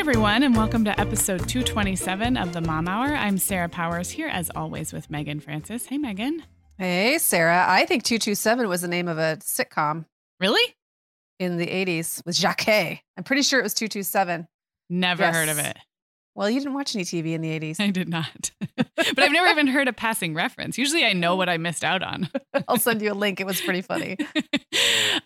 Hey everyone, and welcome to episode 227 of the Mom Hour. I'm Sarah Powers here, as always, with Meagan Francis. Hey, Meagan. Hey, Sarah. I think 227 was the name of a sitcom. Really? In the 80s with Jackée. I'm pretty sure it was 227. Never yes. heard of it. Well, you didn't watch any TV in the 80s. I did not. but I've never even heard a passing reference. Usually I know what I missed out on. I'll send you a link. It was pretty funny.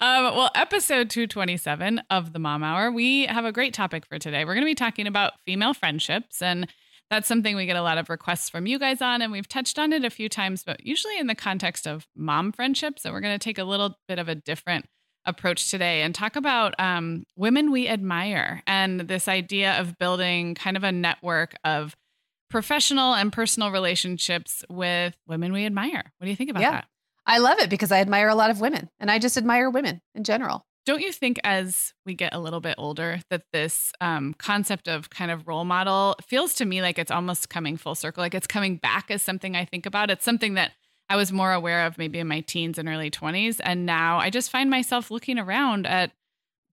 um, well, episode 227 of the Mom Hour, we have a great topic for today. We're going to be talking about female friendships and that's something we get a lot of requests from you guys on, and we've touched on it a few times, but usually in the context of mom friendships. So we're going to take a little bit of a different approach today and talk about um, women we admire and this idea of building kind of a network of professional and personal relationships with women we admire. What do you think about yeah. that? I love it because I admire a lot of women and I just admire women in general. Don't you think, as we get a little bit older, that this um, concept of kind of role model feels to me like it's almost coming full circle? Like it's coming back as something I think about. It's something that I was more aware of maybe in my teens and early 20s. And now I just find myself looking around at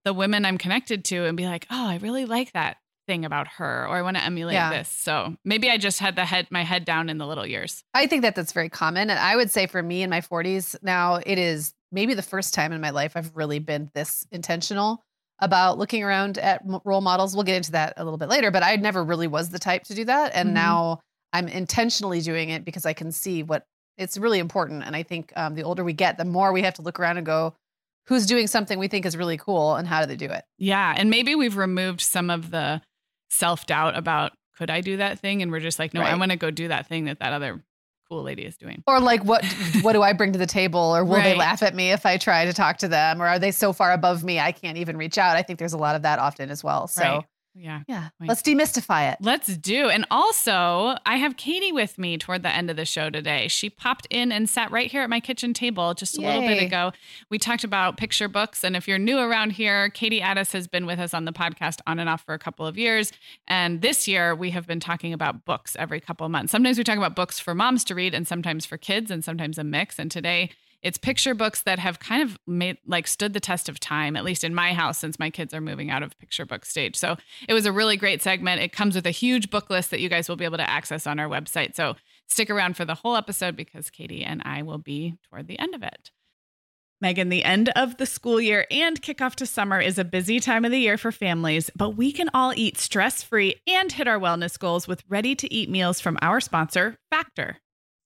the women I'm connected to and be like, oh, I really like that thing about her or I want to emulate yeah. this. So maybe I just had the head my head down in the little years. I think that that's very common and I would say for me in my 40s now it is maybe the first time in my life I've really been this intentional about looking around at role models. We'll get into that a little bit later, but I never really was the type to do that. And mm-hmm. now I'm intentionally doing it because I can see what it's really important. And I think um, the older we get, the more we have to look around and go, who's doing something we think is really cool and how do they do it? Yeah. And maybe we've removed some of the self doubt about could I do that thing? And we're just like, no, right. I want to go do that thing that that other cool lady is doing. Or like what what do I bring to the table or will right. they laugh at me if I try to talk to them or are they so far above me I can't even reach out? I think there's a lot of that often as well. So right. Yeah. Yeah. Let's demystify it. Let's do. And also, I have Katie with me toward the end of the show today. She popped in and sat right here at my kitchen table just a Yay. little bit ago. We talked about picture books. And if you're new around here, Katie Addiss has been with us on the podcast on and off for a couple of years. And this year, we have been talking about books every couple of months. Sometimes we talk about books for moms to read, and sometimes for kids, and sometimes a mix. And today, it's picture books that have kind of made like stood the test of time, at least in my house, since my kids are moving out of picture book stage. So it was a really great segment. It comes with a huge book list that you guys will be able to access on our website. So stick around for the whole episode because Katie and I will be toward the end of it. Meagan, the end of the school year and kickoff to summer is a busy time of the year for families, but we can all eat stress free and hit our wellness goals with ready to eat meals from our sponsor, Factor.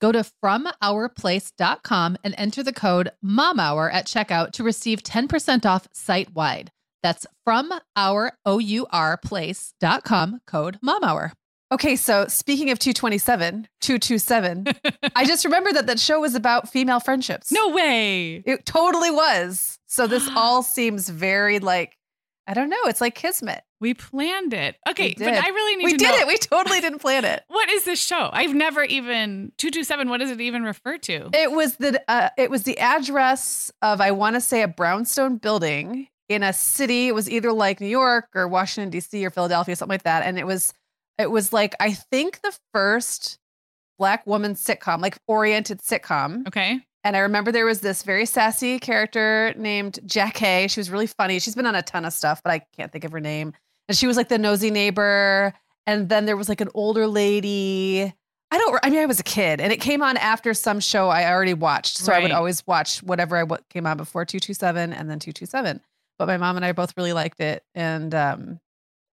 Go to FromOurPlace.com and enter the code MOMHOUR at checkout to receive 10% off site wide. That's from our O-U-R code MOMHOUR. Okay, so speaking of 227, 227, I just remembered that that show was about female friendships. No way. It totally was. So this all seems very like I don't know. It's like kismet. We planned it. Okay, but I really need to. we to did know. it. We totally didn't plan it. What is this show? I've never even 227. What does it even refer to? It was the uh, it was the address of I want to say a brownstone building in a city. It was either like New York or Washington D.C. or Philadelphia, something like that. And it was it was like I think the first black woman sitcom, like oriented sitcom. Okay. And I remember there was this very sassy character named Jackée. She was really funny. She's been on a ton of stuff, but I can't think of her name. And she was like the nosy neighbor. And then there was like an older lady. I don't, I mean, I was a kid and it came on after some show I already watched. So I would always watch whatever I what came on before 227 and then 227. But my mom and I both really liked it. And um,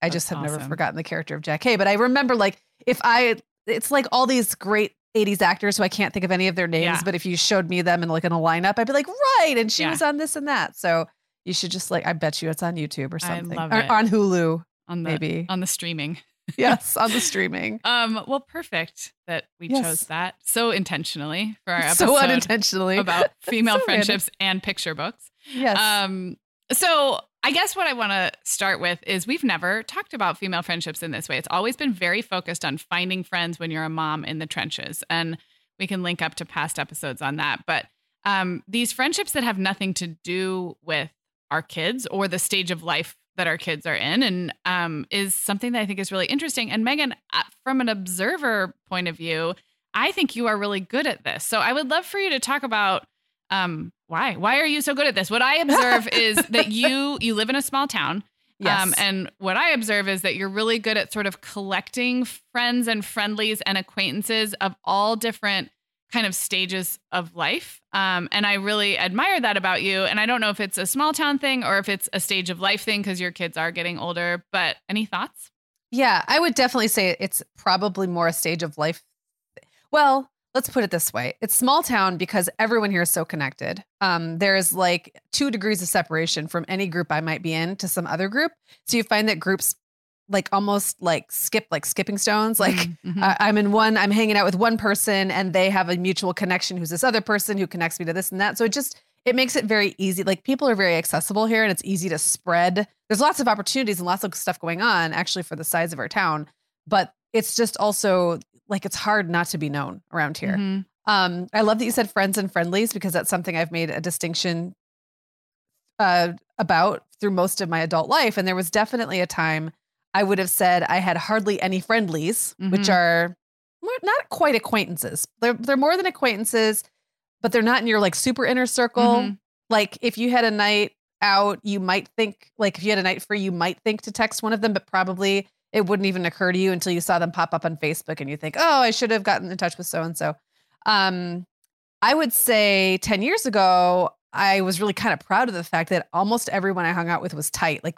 I That's just have never forgotten the character of Jackée. But I remember like if I, it's like all these great 80s actors who I can't think of any of their names, Yeah. but if you showed me them in like in a lineup, I'd be like, right. And she Yeah. was on this and that. So you should just like, I bet you it's on YouTube or I something. love or it. on Hulu, on the maybe. on the streaming. yes, on the streaming. Um, well, perfect that we Yes. chose that so intentionally for our episode So unintentionally. about female So random. friendships and picture books. yes. Um, so I guess what I want to start with is we've never talked about female friendships in this way. It's always been very focused on finding friends when you're a mom in the trenches, and we can link up to past episodes on that. But um, these friendships that have nothing to do with our kids or the stage of life that our kids are in, and um, is something that I think is really interesting. And Meagan, uh, from an observer point of view, I think you are really good at this. So I would love for you to talk about um, why why are you so good at this? What I observe is that you you live in a small town. yes. Um, and what I observe is that you're really good at sort of collecting friends and friendlies and acquaintances of all different kind of stages of life. Um, and I really admire that about you. And I don't know if it's a small town thing or if it's a stage of life thing because your kids are getting older. But any thoughts? Yeah, I would definitely say it's probably more a stage of life. Well, let's put it this way. It's small town because everyone here is so connected. Um, there's like two degrees of separation from any group I might be in to some other group. So you find that groups like almost like skip like skipping stones. Like Mhm. I- I'm in one, I'm hanging out with one person and they have a mutual connection who's this other person who connects me to this and that. So it just it makes it very easy. Like people are very accessible here and it's easy to spread. There's lots of opportunities and lots of stuff going on actually for the size of our town, but it's just also like it's hard not to be known around here. Mhm. Um, I love that you said friends and friendlies because that's something I've made a distinction uh, about through most of my adult life. And there was definitely a time I would have said I had hardly any friendlies, which Mhm. are not quite acquaintances. They're they're more than acquaintances, but they're not in your like super inner circle. Mhm. Like if you had a night out, you might think like if you had a night free, you might think to text one of them, but probably it wouldn't even occur to you until you saw them pop up on Facebook and you think, oh, I should have gotten in touch with so and so. Um, I would say 10 years ago, I was really kind of proud of the fact that almost everyone I hung out with was tight, like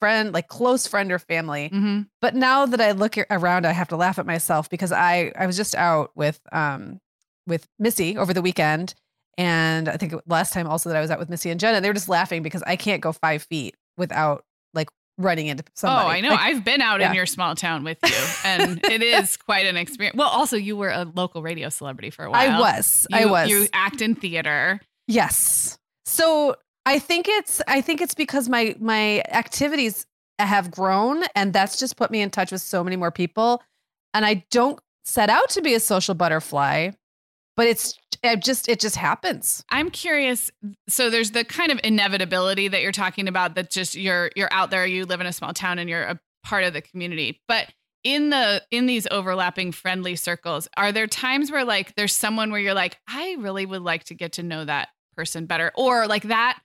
friend, like close friend or family. Mhm. But now that I look around, I have to laugh at myself because I I was just out with um with Missy over the weekend, and I think last time also that I was out with Missy and Jenna, they were just laughing because I can't go five feet without like running into somebody. Oh, I know. Like, I've been out yeah. in your small town with you, and it is quite an experience. Well, also, you were a local radio celebrity for a while. I was, I was, You act in theater. yes. So I think it's I think it's because my my activities have grown, and that's just put me in touch with so many more people, and I don't set out to be a social butterfly, but it's it just it just happens. I'm curious. So there's the kind of inevitability that you're talking about. That just you're you're out there. You live in a small town, and you're a part of the community. But in the in these overlapping friendly circles, are there times where like there's someone where you're like, I really would like to get to know that person better, or like that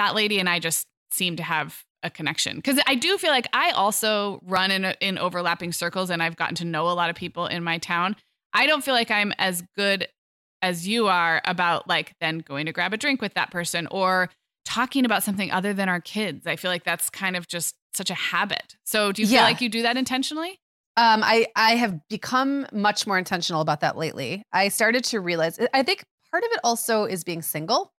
that lady and I just seem to have a connection because I do feel like I also run in in overlapping circles, and I've gotten to know a lot of people in my town. I don't feel like I'm as good as you are about like then going to grab a drink with that person or talking about something other than our kids. I feel like that's kind of just such a habit. So do you Yeah. feel like you do that intentionally? Um, I I have become much more intentional about that lately. I started to realize. I think part of it also is being single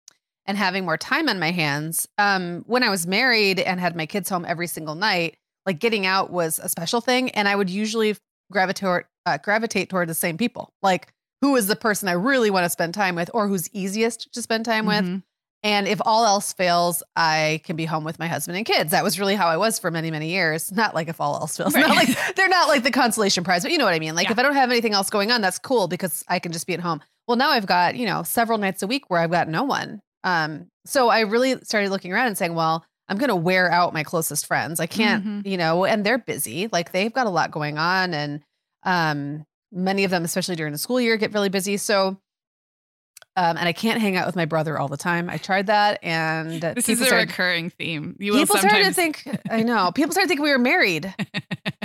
and having more time on my hands. Um, when I was married and had my kids home every single night, like getting out was a special thing, and I would usually gravitate uh, gravitate toward the same people. Like who is the person I really want to spend time with, or who's easiest to spend time with. Mhm. And if all else fails, I can be home with my husband and kids. That was really how I was for many, many years. Not like if all else fails. Not like they're not like the consolation prize, but you know what I mean. Like Yeah. if I don't have anything else going on, that's cool because I can just be at home. Well, now I've got, you know, several nights a week where I've got no one. Um, so I really started looking around and saying, well, I'm gonna wear out my closest friends. I can't, Mhm. you know, and they're busy. Like they've got a lot going on. And um many of them, especially during the school year, get really busy. So um, and I can't hang out with my brother all the time. I tried that, and This is a started- recurring theme. You people started to think I know. People started to think we were married.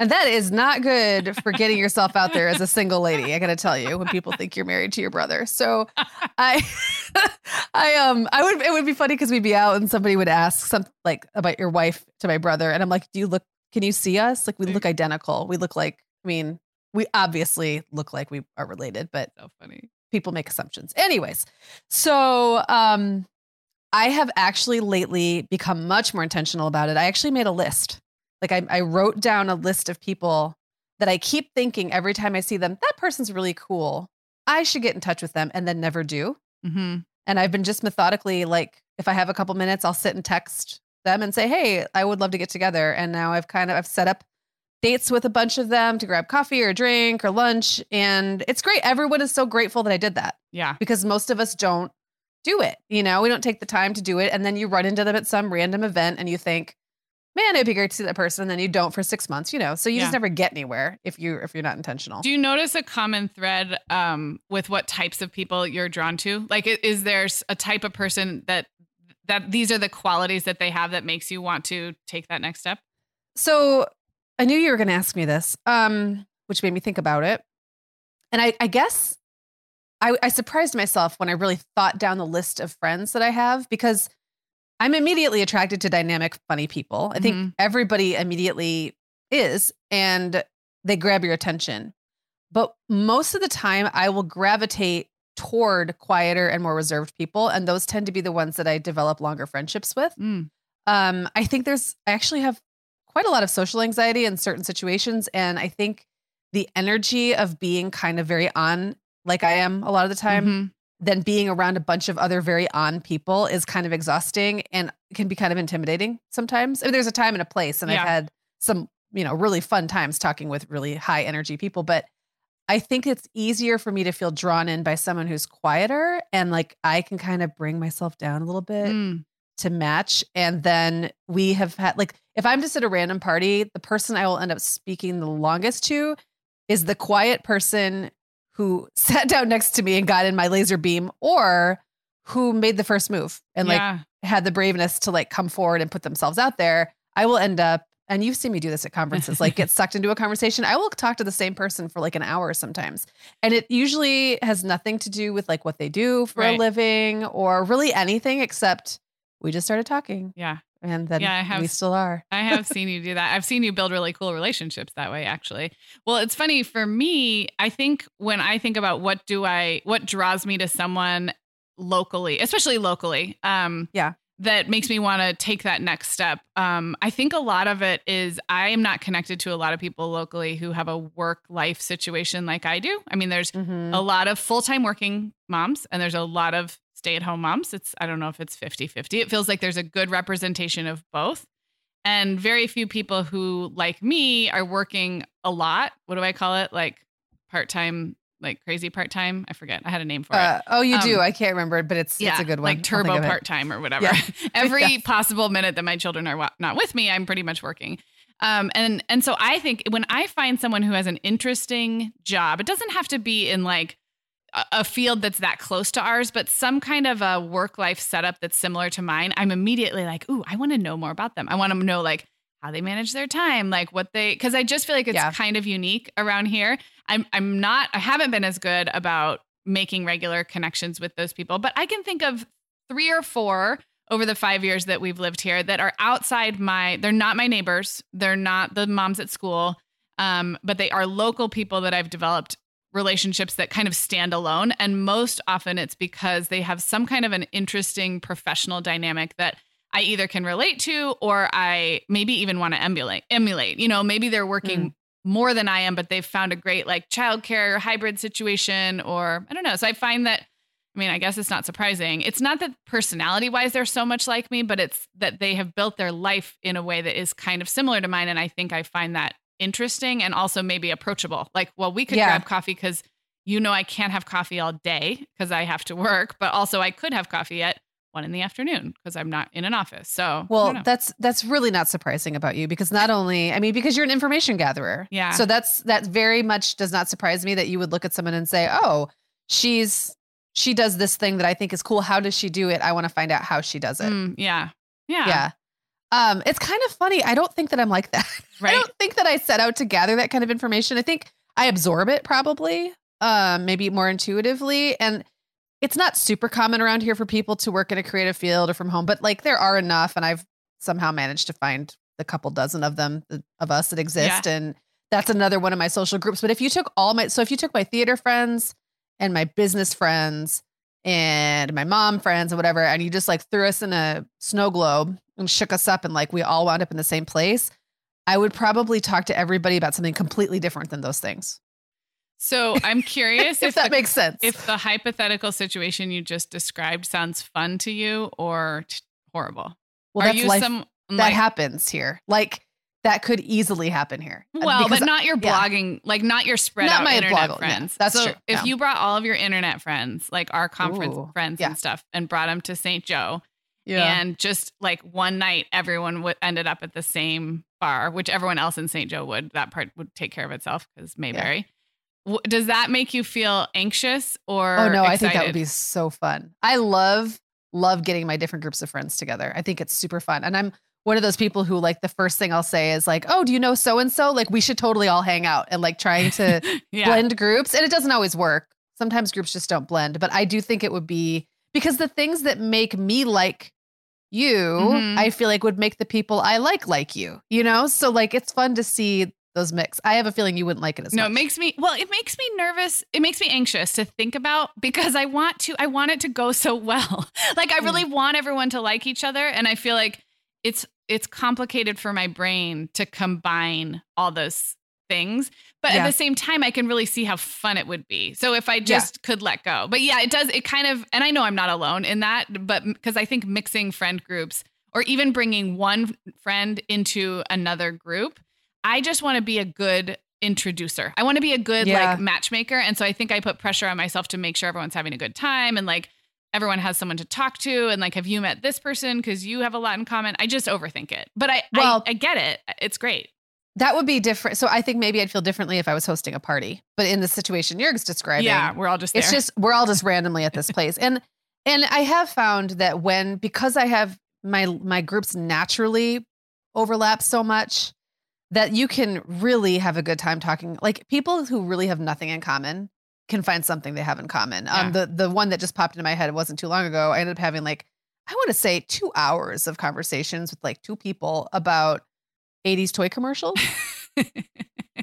And that is not good for getting yourself out there as a single lady. I got to tell you, when people think you're married to your brother. So, I, I um, I would it would be funny because we'd be out and somebody would ask something like about your wife to my brother, and I'm like, do you look? Can you see us? Like we look identical. We look like. I mean, we obviously look like we are related, but so funny. people make assumptions. Anyways, so um I have actually lately become much more intentional about it. I actually made a list. Like I, I wrote down a list of people that I keep thinking every time I see them, that person's really cool. I should get in touch with them and then never do. hmm And I've been just methodically like, if I have a couple minutes, I'll sit and text them and say, Hey, I would love to get together. And now I've kind of I've set up dates with a bunch of them to grab coffee or a drink or lunch. And it's great. Everyone is so grateful that I did that Yeah. because most of us don't do it. You know, we don't take the time to do it. And then you run into them at some random event and you think, man, it'd be great to see that person. And then you don't for six months, you know, so you Yeah. just never get anywhere if you, if you're not intentional. Do you notice a common thread um, with what types of people you're drawn to? Like, is there a type of person that that these are the qualities that they have that makes you want to take that next step? So I knew you were going to ask me this, um, which made me think about it. And I, I guess I, I surprised myself when I really thought down the list of friends that I have because I'm immediately attracted to dynamic, funny people. I think Mhm. everybody immediately is, and they grab your attention. But most of the time, I will gravitate toward quieter and more reserved people. And those tend to be the ones that I develop longer friendships with. Mm. Um, I think there's, I actually have quite a lot of social anxiety in certain situations. And I think the energy of being kind of very on, like I am a lot of the time, Mhm. Then being around a bunch of other very on people is kind of exhausting and can be kind of intimidating sometimes. I mean, there's a time and a place, and Yeah. I've had some, you know, really fun times talking with really high energy people, but I think it's easier for me to feel drawn in by someone who's quieter and like I can kind of bring myself down a little bit Mm, to match. And then we have had like if I'm just at a random party, the person I will end up speaking the longest to is the quiet person who sat down next to me and got in my laser beam or who made the first move and like yeah. had the braveness to like come forward and put themselves out there. I will end up and you've seen me do this at conferences, like get sucked into a conversation. I will talk to the same person for like an hour sometimes. And it usually has nothing to do with like what they do for a living or really anything except we just started talking yeah. And then Yeah, I have- we still are. I have seen you do that. I've seen you build really cool relationships that way, actually. Well, it's funny for me. I think when I think about what do I, what draws me to someone locally, especially locally, um, Yeah. that makes me want to take that next step. Um, I think a lot of it is I am not connected to a lot of people locally who have a work life situation like I do. I mean, there's Mhm. a lot of full-time working moms and there's a lot of stay-at-home moms it's i don't know if it's 50-50 it feels like there's a good representation of both and very few people who like me are working a lot what do i call it like part-time like crazy part-time i forget i had a name for it Uh, oh, you do. Um, I can't remember, it, but it's it's a good one. like turbo part time or whatever. Yeah. Every Yes. possible minute that my children are wa- not with me, I'm pretty much working. Um, and and so I think when I find someone who has an interesting job, it doesn't have to be in like a, field that's that close to ours, but some kind of a work life setup that's similar to mine. I'm immediately like, ooh, I want to know more about them. I want to know like how they manage their time, like what they because I just feel like it's Yeah. kind of unique around here. I'm I'm not I haven't been as good about making regular connections with those people, but I can think of three or four over the 5 years that we've lived here that are outside my they're not my neighbors, they're not the moms at school. Um, but they are local people that I've developed relationships that kind of stand alone and most often it's because they have some kind of an interesting professional dynamic that I either can relate to or I maybe even want to emulate emulate. You know, maybe they're working mm. more than I am, but they've found a great like childcare hybrid situation or I don't know. So I find that I mean, I guess it's not surprising. It's not that personality wise they're so much like me, but it's that they have built their life in a way that is kind of similar to mine. And I think I find that interesting and also maybe approachable. Like, well, we could Yeah. grab coffee because you know I can't have coffee all day because I have to work, but also I could have coffee at one in the afternoon because I'm not in an office. So, Well, that's that's really not surprising about you because not only I mean because you're an information gatherer. Yeah. So that's that very much does not surprise me that you would look at someone and say, "Oh, she's she does this thing that I think is cool. How does she do it? I want to find out how she does it." Mm, yeah. Yeah. Yeah. Um, it's kind of funny. I don't think that I'm like that. Right. I don't think that I set out to gather that kind of information. I think I absorb it probably, um, maybe more intuitively. And it's not super common around here for people to work in a creative field or from home, but like there are enough. And I've somehow managed to find the couple dozen of them of us that exist. And that's another one of my social groups. But if you took all my, so if you took my theater friends and my business friends and my mom friends and whatever, and you just like threw us in a snow globe and shook us up and like we all wound up in the same place, I would probably talk to everybody about something completely different than those things. So I'm curious if, if, that the, makes sense. if the hypothetical situation you just described sounds fun to you or t- horrible. well, Are that's life. some that like, happens here. Like that could easily happen here. Uh, well, because but not your yeah. blogging, like not your spread Not out my internet blog- yeah, friends. that's so true, If no. you brought all of your internet friends, like our conference Ooh, friends yeah. and stuff, and brought them to St. Joe, yeah. and just like one night, everyone w- ended up at the same bar, which everyone else in St. Joe would. That part would take care of itself because Mayberry. W- Does that make you feel anxious or? oh no, I think that would be so fun. I love love getting my different groups of friends together. I think it's super fun. And I'm one of those people who like the first thing I'll say is like, "Oh, do you know so and so? Like we should totally all hang out." And like trying to yeah. blend groups and it doesn't always work sometimes groups just don't blend but i do think it would be because the things that make me like you Mhm. i feel like would make the people i like like you you know so like it's fun to see those mix i have a feeling you wouldn't like it as no, much No, it makes me well, it makes me nervous. It makes me anxious to think about because I want to I want it to go so well. like I really Mm. want everyone to like each other and I feel like it's it's complicated for my brain to combine all those things. But Yeah. at the same time, I can really see how fun it would be. So if I just could let go. But yeah, it does, it kind of, and I know I'm not alone in that, but because I think mixing friend groups or even bringing one friend into another group, I just want to be a good introducer. I want to be a good Yeah. like matchmaker. And so I think I put pressure on myself to make sure everyone's having a good time and like everyone has someone to talk to and like have you met this person because you have a lot in common. I just overthink it. But I Well- I, I get it. It's great. That would be different. So I think maybe I'd feel differently if I was hosting a party. But in the situation you're describing, yeah, we're all just there. it's just we're all just randomly at this place. And and I have found that when because I have my my groups naturally overlap so much that you can really have a good time talking. Like people who really have nothing in common can find something they have in common. Yeah. Um the the one that just popped into my head wasn't too long ago. I ended up having like I want to say 2 hours of conversations with like two people about 80s toy commercials. and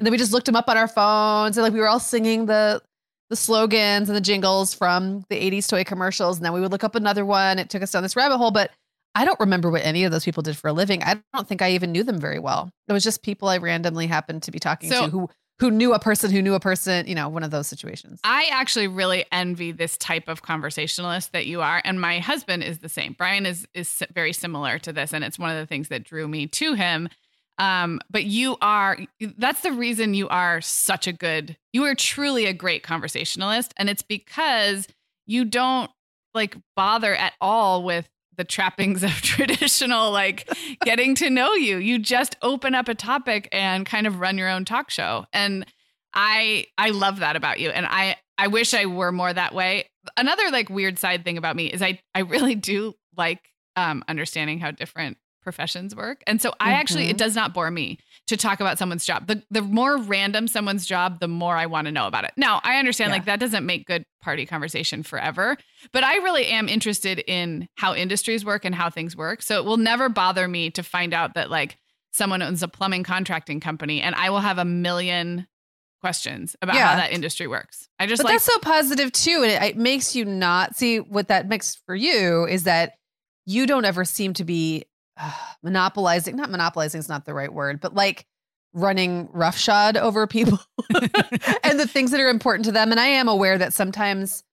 then we just looked them up on our phones and like we were all singing the the slogans and the jingles from the 80s toy commercials and then we would look up another one it took us down this rabbit hole but i don't remember what any of those people did for a living i don't think i even knew them very well it was just people i randomly happened to be talking So- to who who knew a person who knew a person you know one of those situations I actually really envy this type of conversationalist that you are, and my husband is the same. Brian is is very similar to this, and it's one of the things that drew me to him. Um, but you are that's the reason you are such a good. You are truly a great conversationalist, and it's because you don't like bother at all with the trappings of traditional like getting to know you. You just open up a topic and kind of run your own talk show. And I I love that about you. And I I wish I were more that way. Another like weird side thing about me is I I really do like um understanding how different professions work. And so I actually Mhm. it does not bore me to talk about someone's job. The the more random someone's job, the more I want to know about it. Now, I understand Yeah. like that doesn't make good party conversation forever, but I really am interested in how industries work and how things work. So it will never bother me to find out that like someone owns a plumbing contracting company and I will have a million questions about Yeah. how that industry works. I just but like that's so positive too and it, it makes you not see what that makes for you is that you don't ever seem to be uh, monopolizing not monopolizing is not the right word but like running roughshod over people and the things that are important to them. And i am aware that sometimes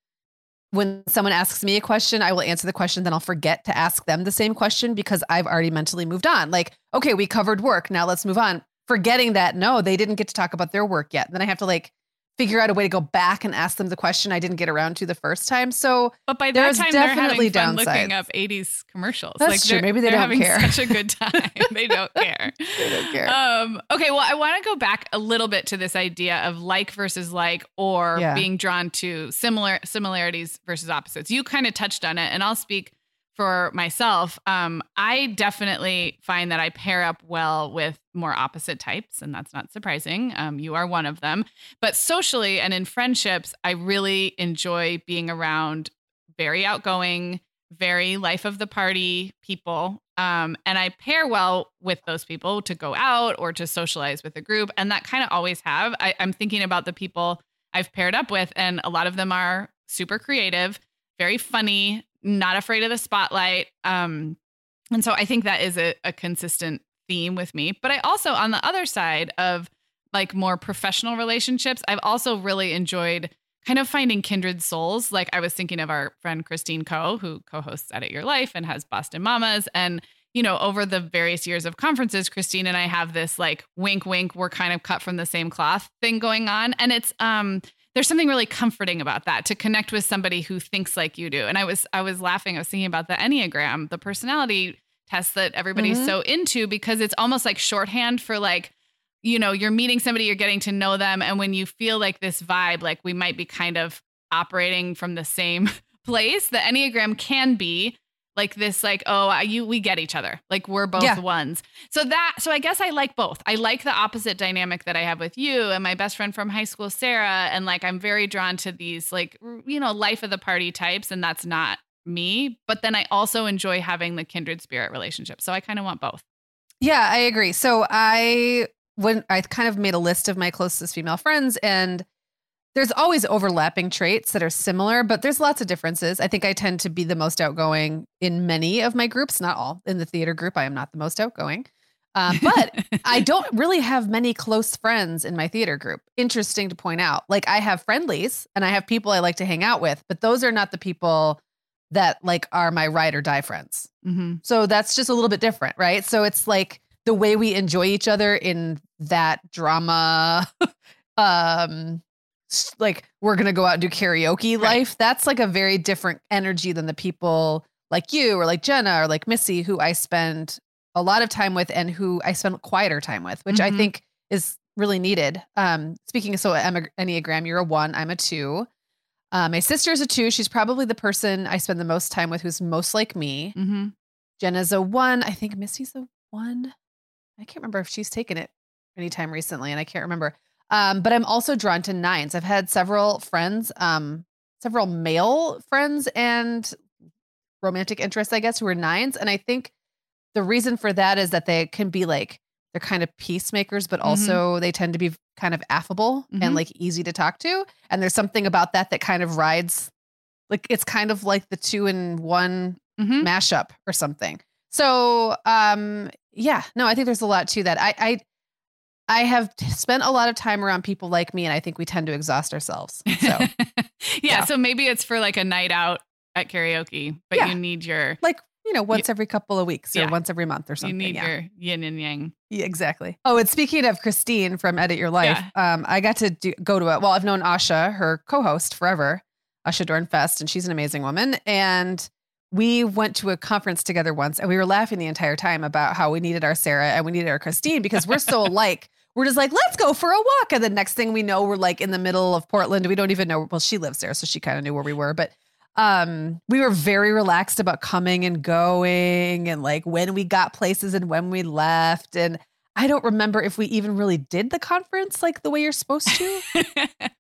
when someone asks me a question i will answer the question then i'll forget to ask them the same question because i've already mentally moved on. Like okay we covered work. Now let's move on. Forgetting that no they didn't get to talk about their work yet. Then i have to like figure out a way to go back and ask them the question I didn't get around to the first time. So But by that time, they're definitely having fun looking up 80s commercials. That's like true. they're- Maybe they they're don't having care. such a good time. they don't care. they don't care. Um, okay, well, I want to go back a little bit to this idea of like versus like, or Yeah. being drawn to similar similarities versus opposites. You kind of touched on it, and I'll speak for myself. Um, I definitely find that I pair up well with more opposite types, and that's not surprising. Um, you are one of them, but socially and in friendships, I really enjoy being around very outgoing, very life of the party people. Um, and I pair well with those people to go out or to socialize with a group. And that kind of always have. I, I'm thinking about the people I've paired up with, and a lot of them are super creative, very funny, not afraid of the spotlight. Um, and so I think that is a, a consistent theme with me. But I also, on the other side of like more professional relationships, I've also really enjoyed kind of finding kindred souls. Like I was thinking of our friend Christine Koh, who co-hosts Edit Your Life and has Boston Mamas. And, you know, over the various years of conferences, Christine and I have this like wink wink, we're kind of cut from the same cloth thing going on. And it's um there's something really comforting about that to connect with somebody who thinks like you do. And I was I was laughing, I was thinking about the Enneagram, the personality test that everybody's Mhm. so into because it's almost like shorthand for like you know, you're meeting somebody, you're getting to know them. And when you feel like this vibe, like we might be kind of operating from the same place, the Enneagram can be like this, like, oh, I- you, we get each other. Like we're both Yeah. ones. So that, so I guess I like both. I like the opposite dynamic that I have with you and my best friend from high school, Sarah. And like, I'm very drawn to these, like, you know, life of the party types. And that's not me. But then I also enjoy having the kindred spirit relationship. So I kind of want both. Yeah, I agree. So I when I kind of made a list of my closest female friends and there's always overlapping traits that are similar, but there's lots of differences. I think I tend to be the most outgoing in many of my groups, not all. In the theater group, I am not the most outgoing. Um, but I don't really have many close friends in my theater group. Interesting to point out. Like I have friendlies and I have people I like to hang out with, but those are not the people that like are my ride or die friends. Mm-hmm. So that's just a little bit different, right? So it's like the way we enjoy each other in that drama, um, like we're gonna go out and do karaoke Right. life. That's like a very different energy than the people like you or like Jenna or like Missy who I spend a lot of time with and who I spend quieter time with, which I Mhm. think is really needed. Um, speaking of so Enneagram, you're a one, I'm a two. Uh, my sister's a two. She's probably the person I spend the most time with who's most like me. Mm-hmm. Jenna's a one. I think Missy's a one. I can't remember if she's taken it anytime recently, and I can't remember. Um, but I'm also drawn to nines. I've had several friends, um, several male friends and romantic interests, I guess, who are nines. And I think the reason for that is that they can be like they're kind of peacemakers, but Mhm. also they tend to be kind of affable Mhm. and like easy to talk to. And there's something about that that kind of rides like it's kind of like the two in one Mm-hmm. mashup or something. So um yeah, no, I think there's a lot to that. I I I have spent a lot of time around people like me and I think we tend to exhaust ourselves. So yeah, yeah. So maybe it's for like a night out at karaoke, but Yeah. you need your like, you know, once every couple of weeks or Yeah. once every month or something. you need yeah. your yin and yang. Yeah, exactly. Oh, and speaking of Christine from Edit Your Life, um, I got to do, go to a, well, I've known Asha, her co-host forever, Asha Dornfest, and she's an amazing woman. And we went to a conference together once and we were laughing the entire time about how we needed our Sarah and we needed our Christine because we're so alike. We're just like, let's go for a walk. And the next thing we know, we're like in the middle of Portland. We don't even know. Well, she lives there, so she kind of knew where we were. But um, we were very relaxed about coming and going and like when we got places and when we left. And I don't remember if we even really did the conference like the way you're supposed to.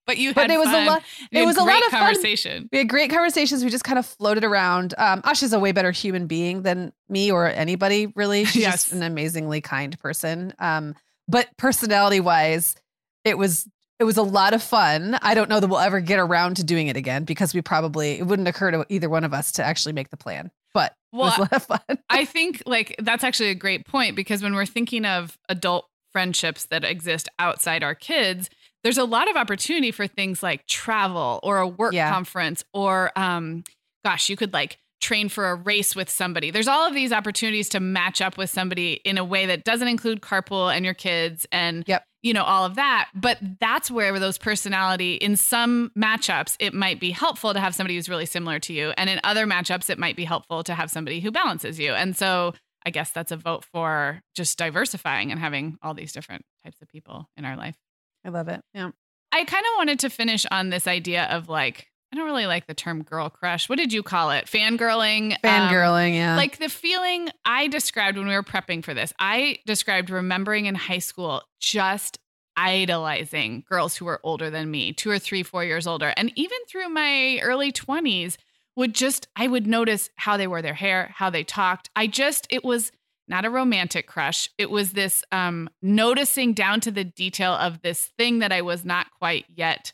but you had but it was fun. a lot. It was a lot of fun. conversation. We had great conversations. We just kind of floated around. Um, Asha's a way better human being than me or anybody, really. She's Yes. just an amazingly kind person. Um, but personality wise, it was it was a lot of fun. I don't know that we'll ever get around to doing it again because we probably it wouldn't occur to either one of us to actually make the plan. But it was a Well, lot of fun. I think like that's actually a great point because when we're thinking of adult friendships that exist outside our kids, there's a lot of opportunity for things like travel or a work Yeah. conference or um gosh, you could like train for a race with somebody. There's all of these opportunities to match up with somebody in a way that doesn't include carpool and your kids and Yep. you know all of that, but that's where those personality in some matchups it might be helpful to have somebody who's really similar to you and in other matchups it might be helpful to have somebody who balances you. And so I guess that's a vote for just diversifying and having all these different types of people in our life. I love it. Yeah. I kind of wanted to finish on this idea of like, I don't really like the term girl crush. What did you call it? Fangirling? Um, Fangirling, yeah. like the feeling I described when we were prepping for this, I described remembering in high school just idolizing girls who were older than me, two or three, four years older. And even through my early 20s, would just, I would notice how they wore their hair, how they talked. I just, it was not a romantic crush. It was this um, noticing down to the detail of this thing that I was not quite yet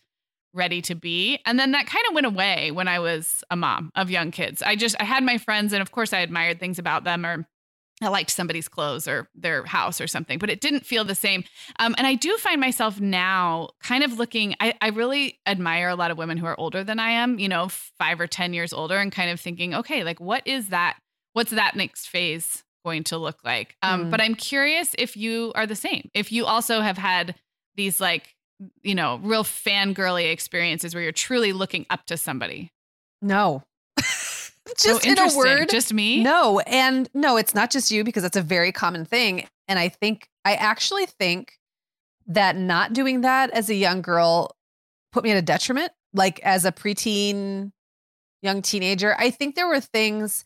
ready to be. And then that kind of went away when I was a mom of young kids. I just I had my friends and of course I admired things about them or I liked somebody's clothes or their house or something, but it didn't feel the same. Um, and I do find myself now kind of looking, I, I really admire a lot of women who are older than I am, you know, five or 10 years older, and kind of thinking, okay, like what is that? What's that next phase going to look like? Um, Mm. But I'm curious if you are the same, if you also have had these like, you know, real fangirly experiences where you're truly looking up to somebody. no. So just in a word. just me. No, and no, it's not just you because that's a very common thing. And I think, I actually think that not doing that as a young girl put me at a detriment. Like as a preteen, young teenager, I think there were things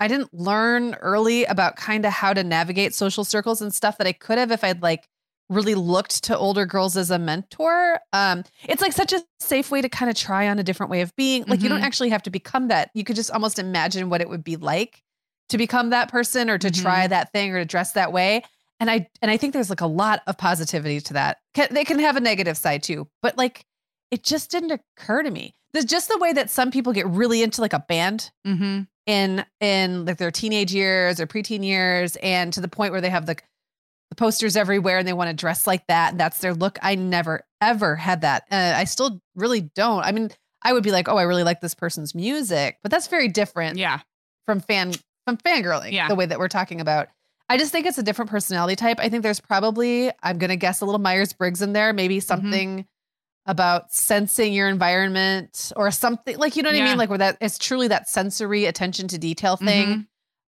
I didn't learn early about kind of how to navigate social circles and stuff that I could have if I'd like really looked to older girls as a mentor. Um, it's like such a safe way to kind of try on a different way of being. Like you don't Mhm. actually have to become that. You could just almost imagine what it would be like to become that person or to try that thing or to dress that way. And I and I think there's like a lot of positivity to that. Ca- They can have a negative side too, but like it just didn't occur to me. There's just the way that some people get really into like a band Mm-hmm. in in like their teenage years or preteen years and to the point where they have like the posters everywhere and they want to dress like that. And that's their look. I never, ever had that. Uh, I still really don't. I mean, I would be like, oh, I really like this person's music, but that's very different Yeah. from fan from fangirling. Yeah. The way that we're talking about. I just think it's a different personality type. I think there's probably, I'm gonna guess a little Myers Briggs in there, Mm-hmm. maybe something about sensing your environment or something like you know what I mean? Like where that it's truly that sensory attention to detail thing. Mhm.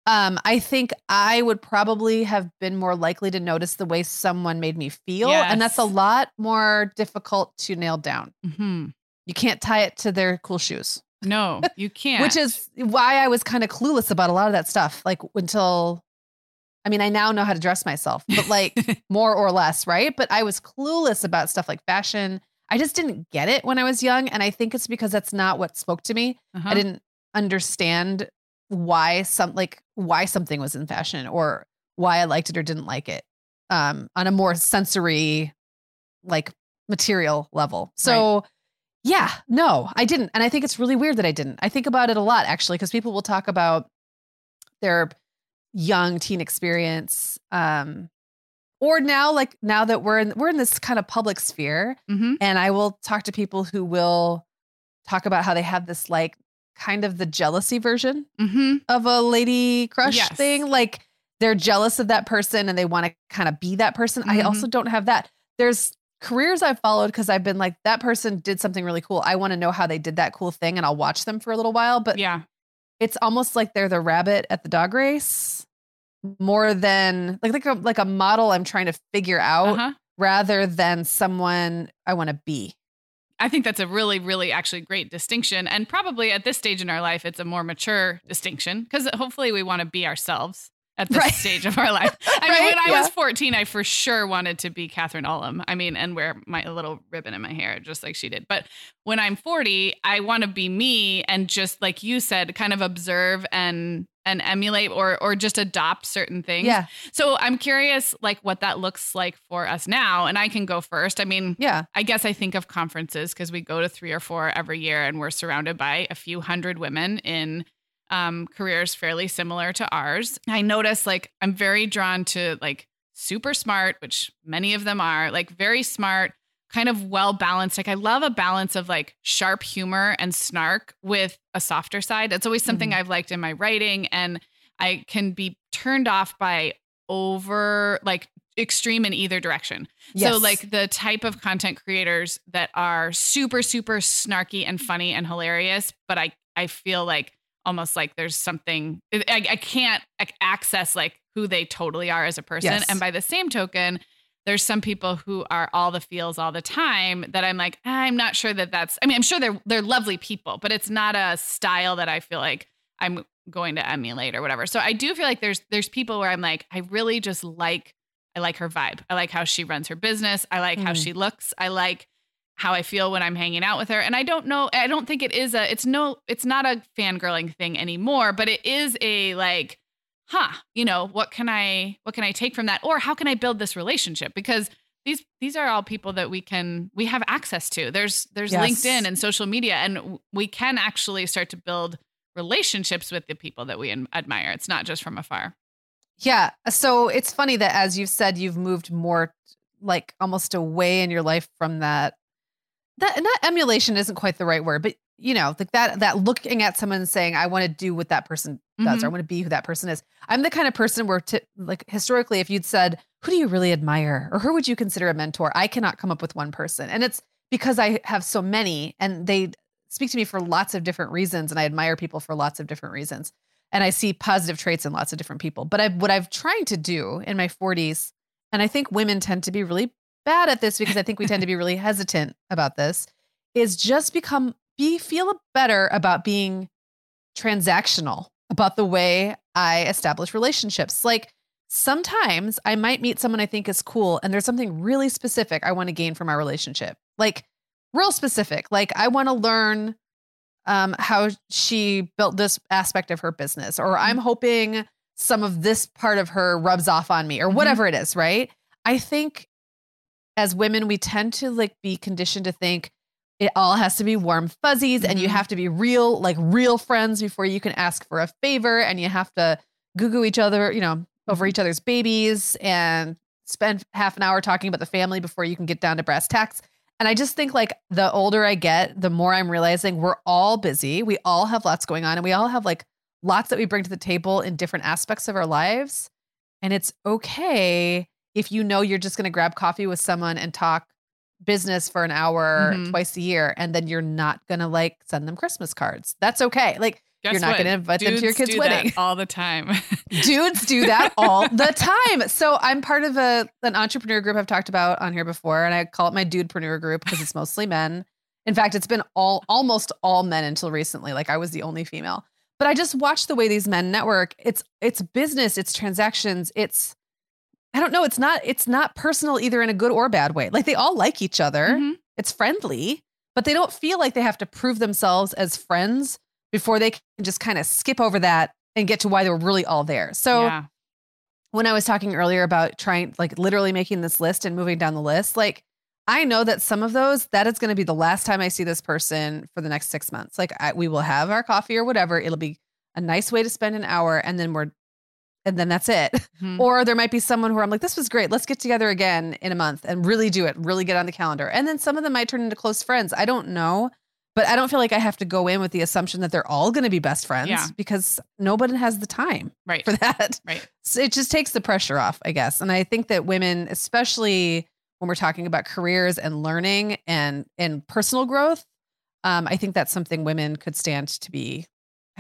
Um, I think I would probably have been more likely to notice the way someone made me feel. And that's a lot more difficult to nail down. Mhm. You can't tie it to their cool shoes. No, you can't. Which is why I was kind of clueless about a lot of that stuff. Like until I mean, I now know how to dress myself, but like more or less, right? But I was clueless about stuff like fashion. I just didn't get it when I was young. And I think it's because that's not what spoke to me. Uh-huh. I didn't understand why some like why something was in fashion or why I liked it or didn't like it. Um, on a more sensory, like material level. So yeah, no, I didn't. And I think it's really weird that I didn't. I think about it a lot actually, because people will talk about their young teen experience. Um, or now, like now that we're in we're in this kind of public sphere, Mhm. and I will talk to people who will talk about how they have this like kind of the jealousy version Mhm. of a lady crush Yes. thing. Like they're jealous of that person and they want to kind of be that person. I Mhm. also don't have that. There's careers I've followed because I've been like, that person did something really cool. I want to know how they did that cool thing and I'll watch them for a little while. But Yeah. it's almost like they're the rabbit at the dog race more than like like a, like a model I'm trying to figure out Uh-huh. rather than someone I want to be. I think that's a really, really actually great distinction. And probably at this stage in our life, it's a more mature distinction because hopefully we want to be ourselves at this Right. stage of our life. I mean, Right? when I Yeah. was 14, I for sure wanted to be Catherine Ullum. I mean, and wear my little ribbon in my hair, just like she did. But when I'm 40, I want to be me and just like you said, kind of observe and and emulate or or just adopt certain things. Yeah. So I'm curious like what that looks like for us now. And I can go first. I mean, Yeah. I guess I think of conferences because we go to three or four every year and we're surrounded by a few hundred women in um, careers fairly similar to ours. I notice like I'm very drawn to like super smart, which many of them are, like very smart, kind of well balanced. Like I love a balance of like sharp humor and snark with a softer side. That's always something I've liked in my writing. And I can be turned off by over like extreme in either direction. So like the type of content creators that are super super snarky and funny and hilarious, but I I feel like almost like there's something I, I can't access like who they totally are as a person. Yes. And by the same token, there's some people who are all the feels all the time that I'm like I'm not sure that that's I mean I'm sure they're they're lovely people, but it's not a style that I feel like I'm going to emulate or whatever. So I do feel like there's there's people where I'm like I really just like I like her vibe. I like how she runs her business. I like how Mm. she looks. I like how I feel when I'm hanging out with her. And I don't know, I don't think it is a, it's no, it's not a fangirling thing anymore, but it is a like, huh, you know, what can I, what can I take from that? Or how can I build this relationship? Because these, these are all people that we can, we have access to. There's, there's Yes. LinkedIn and social media, and we can actually start to build relationships with the people that we admire. It's not just from afar. Yeah. So it's funny that as you've said, you've moved more like almost away in your life from that. That not emulation isn't quite the right word, but you know, like that that looking at someone and saying, I want to do what that person does, or I mm-hmm. want to be who that person is. I'm the kind of person where t- like historically, if you'd said, Who do you really admire? Or who would you consider a mentor? I cannot come up with one person. And it's because I have so many and they speak to me for lots of different reasons. And I admire people for lots of different reasons and I see positive traits in lots of different people. But I, what I've trying to do in my 40s, and I think women tend to be really bad at this because I think we tend to be really hesitant about this, is just become be feel better about being transactional about the way I establish relationships. Like sometimes I might meet someone I think is cool, and there's something really specific I want to gain from our relationship, like real specific. Like I want to learn um, how she built this aspect of her business, or I'm hoping some of this part of her rubs off on me, or Mhm. whatever it is, right? I think as women, we tend to like be conditioned to think it all has to be warm fuzzies and you Mhm. have to be real, like real friends before you can ask for a favor and you have to goo goo each other, you know, over each other's babies and spend half an hour talking about the family before you can get down to brass tacks. And I just think like the older I get, the more I'm realizing we're all busy. We all have lots going on and we all have like lots that we bring to the table in different aspects of our lives. And it's okay if you know you're just going to grab coffee with someone and talk business for an hour Mhm. twice a year and then you're not going to like send them Christmas cards. That's okay. Like Guess you're not going to invite them to your kid's do wedding. that all the time. Dudes do that all the time. So I'm part of a an entrepreneur group I've talked about on here before, and I call it my dudepreneur group because it's mostly men. In fact, it's been all almost all men until recently. Like I was the only female. But I just watch the way these men network. It's it's business, it's transactions, it's I don't know, it's not it's not personal either in a good or bad way. Like they all like each other. Mhm. It's friendly, but they don't feel like they have to prove themselves as friends before they can just kind of skip over that and get to why they were really all there. So yeah. when I was talking earlier about trying, like literally making this list and moving down the list, like I know that some of those, that is going to be the last time I see this person for the next six months. Like I, we will have our coffee or whatever. It'll be a nice way to spend an hour and then we're, and then that's it. Mhm. Or there might be someone where I'm like, this was great. Let's get together again in a month and really do it, really get on the calendar. And then some of them might turn into close friends. I don't know. But I don't feel like I have to go in with the assumption that they're all going to be best friends Yeah. because nobody has the time right. for that. Right. So it just takes the pressure off, I guess. And I think that women, especially when we're talking about careers and learning and and personal growth, um, I think that's something women could stand to be,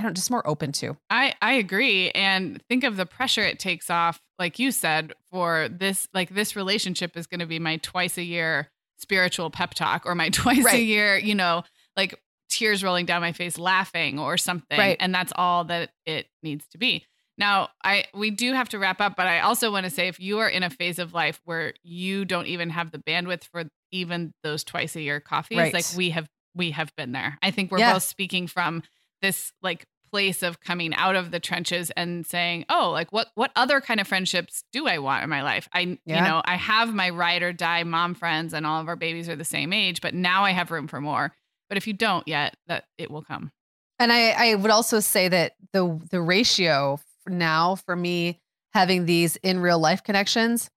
I don't just more open to. I I agree and think of the pressure it takes off like you said for this like this relationship is going to be my twice a year spiritual pep talk or my twice a year, you know, like tears rolling down my face laughing or something Right. and that's all that it needs to be. Now, I we do have to wrap up, but I also want to say if you are in a phase of life where you don't even have the bandwidth for even those twice a year coffees, Right. like we have we have been there. I think we're Yeah. both speaking from this like place of coming out of the trenches and saying, "Oh, like what what other kind of friendships do I want in my life?" I you know, I have my ride or die mom friends and all of our babies are the same age, but now I have room for more. But if you don't yet, that it will come. And I, I would also say that the the ratio now for me having these in real life connections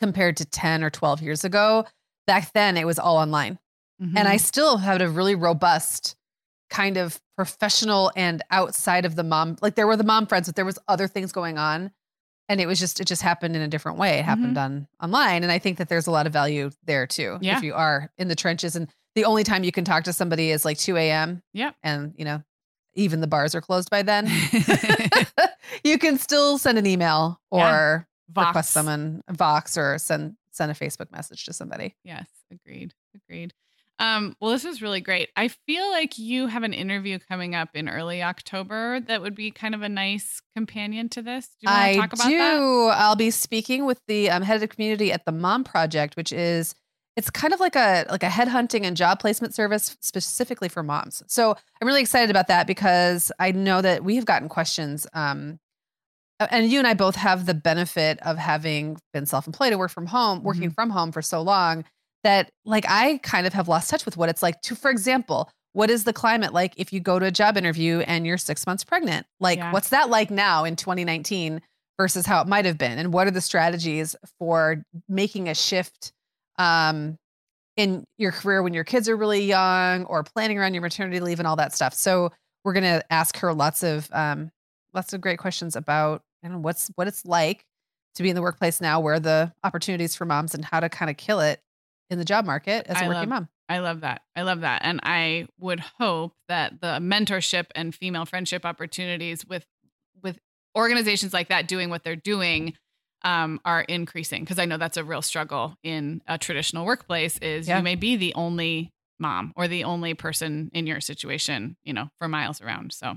compared to 10 or 12 years ago, back then it was all online. Mm-hmm. And I still had a really robust kind of professional and outside of the mom, like there were the mom friends, but there was other things going on. And it was just, it just happened in a different way. It mm-hmm. happened on online. And I think that there's a lot of value there too. Yeah. If you are in the trenches and the only time you can talk to somebody is like 2 a.m. Yeah. And, you know, even the bars are closed by then. you can still send an email or Vox. request someone Vox or send send a Facebook message to somebody. Yes, agreed. Agreed. Um, well, this is really great. I feel like you have an interview coming up in early October that would be kind of a nice companion to this. Do you want I to talk about do. that? I'll be speaking with the um, head of the community at the Mom Project, which is it's kind of like a like a headhunting and job placement service specifically for moms. So I'm really excited about that because I know that we have gotten questions. Um, and you and I both have the benefit of having been self-employed and work from home, working from home for so long that like I kind of have lost touch with what it's like to, for example, what is the climate like if you go to a job interview and you're six months pregnant? Like, Yeah. what's that like now in 2019 versus how it might have been? And what are the strategies for making a shift um, in your career when your kids are really young or planning around your maternity leave and all that stuff? So we're gonna ask her lots of um, lots of great questions about you know what's what it's like to be in the workplace now, where the opportunities for moms and how to kind of kill it in the job market as a I working love- mom. I love that. I love that. And I would hope that the mentorship and female friendship opportunities with with organizations like that doing what they're doing um, are increasing because I know that's a real struggle in a traditional workplace is Yeah. you may be the only mom or the only person in your situation, you know, for miles around. So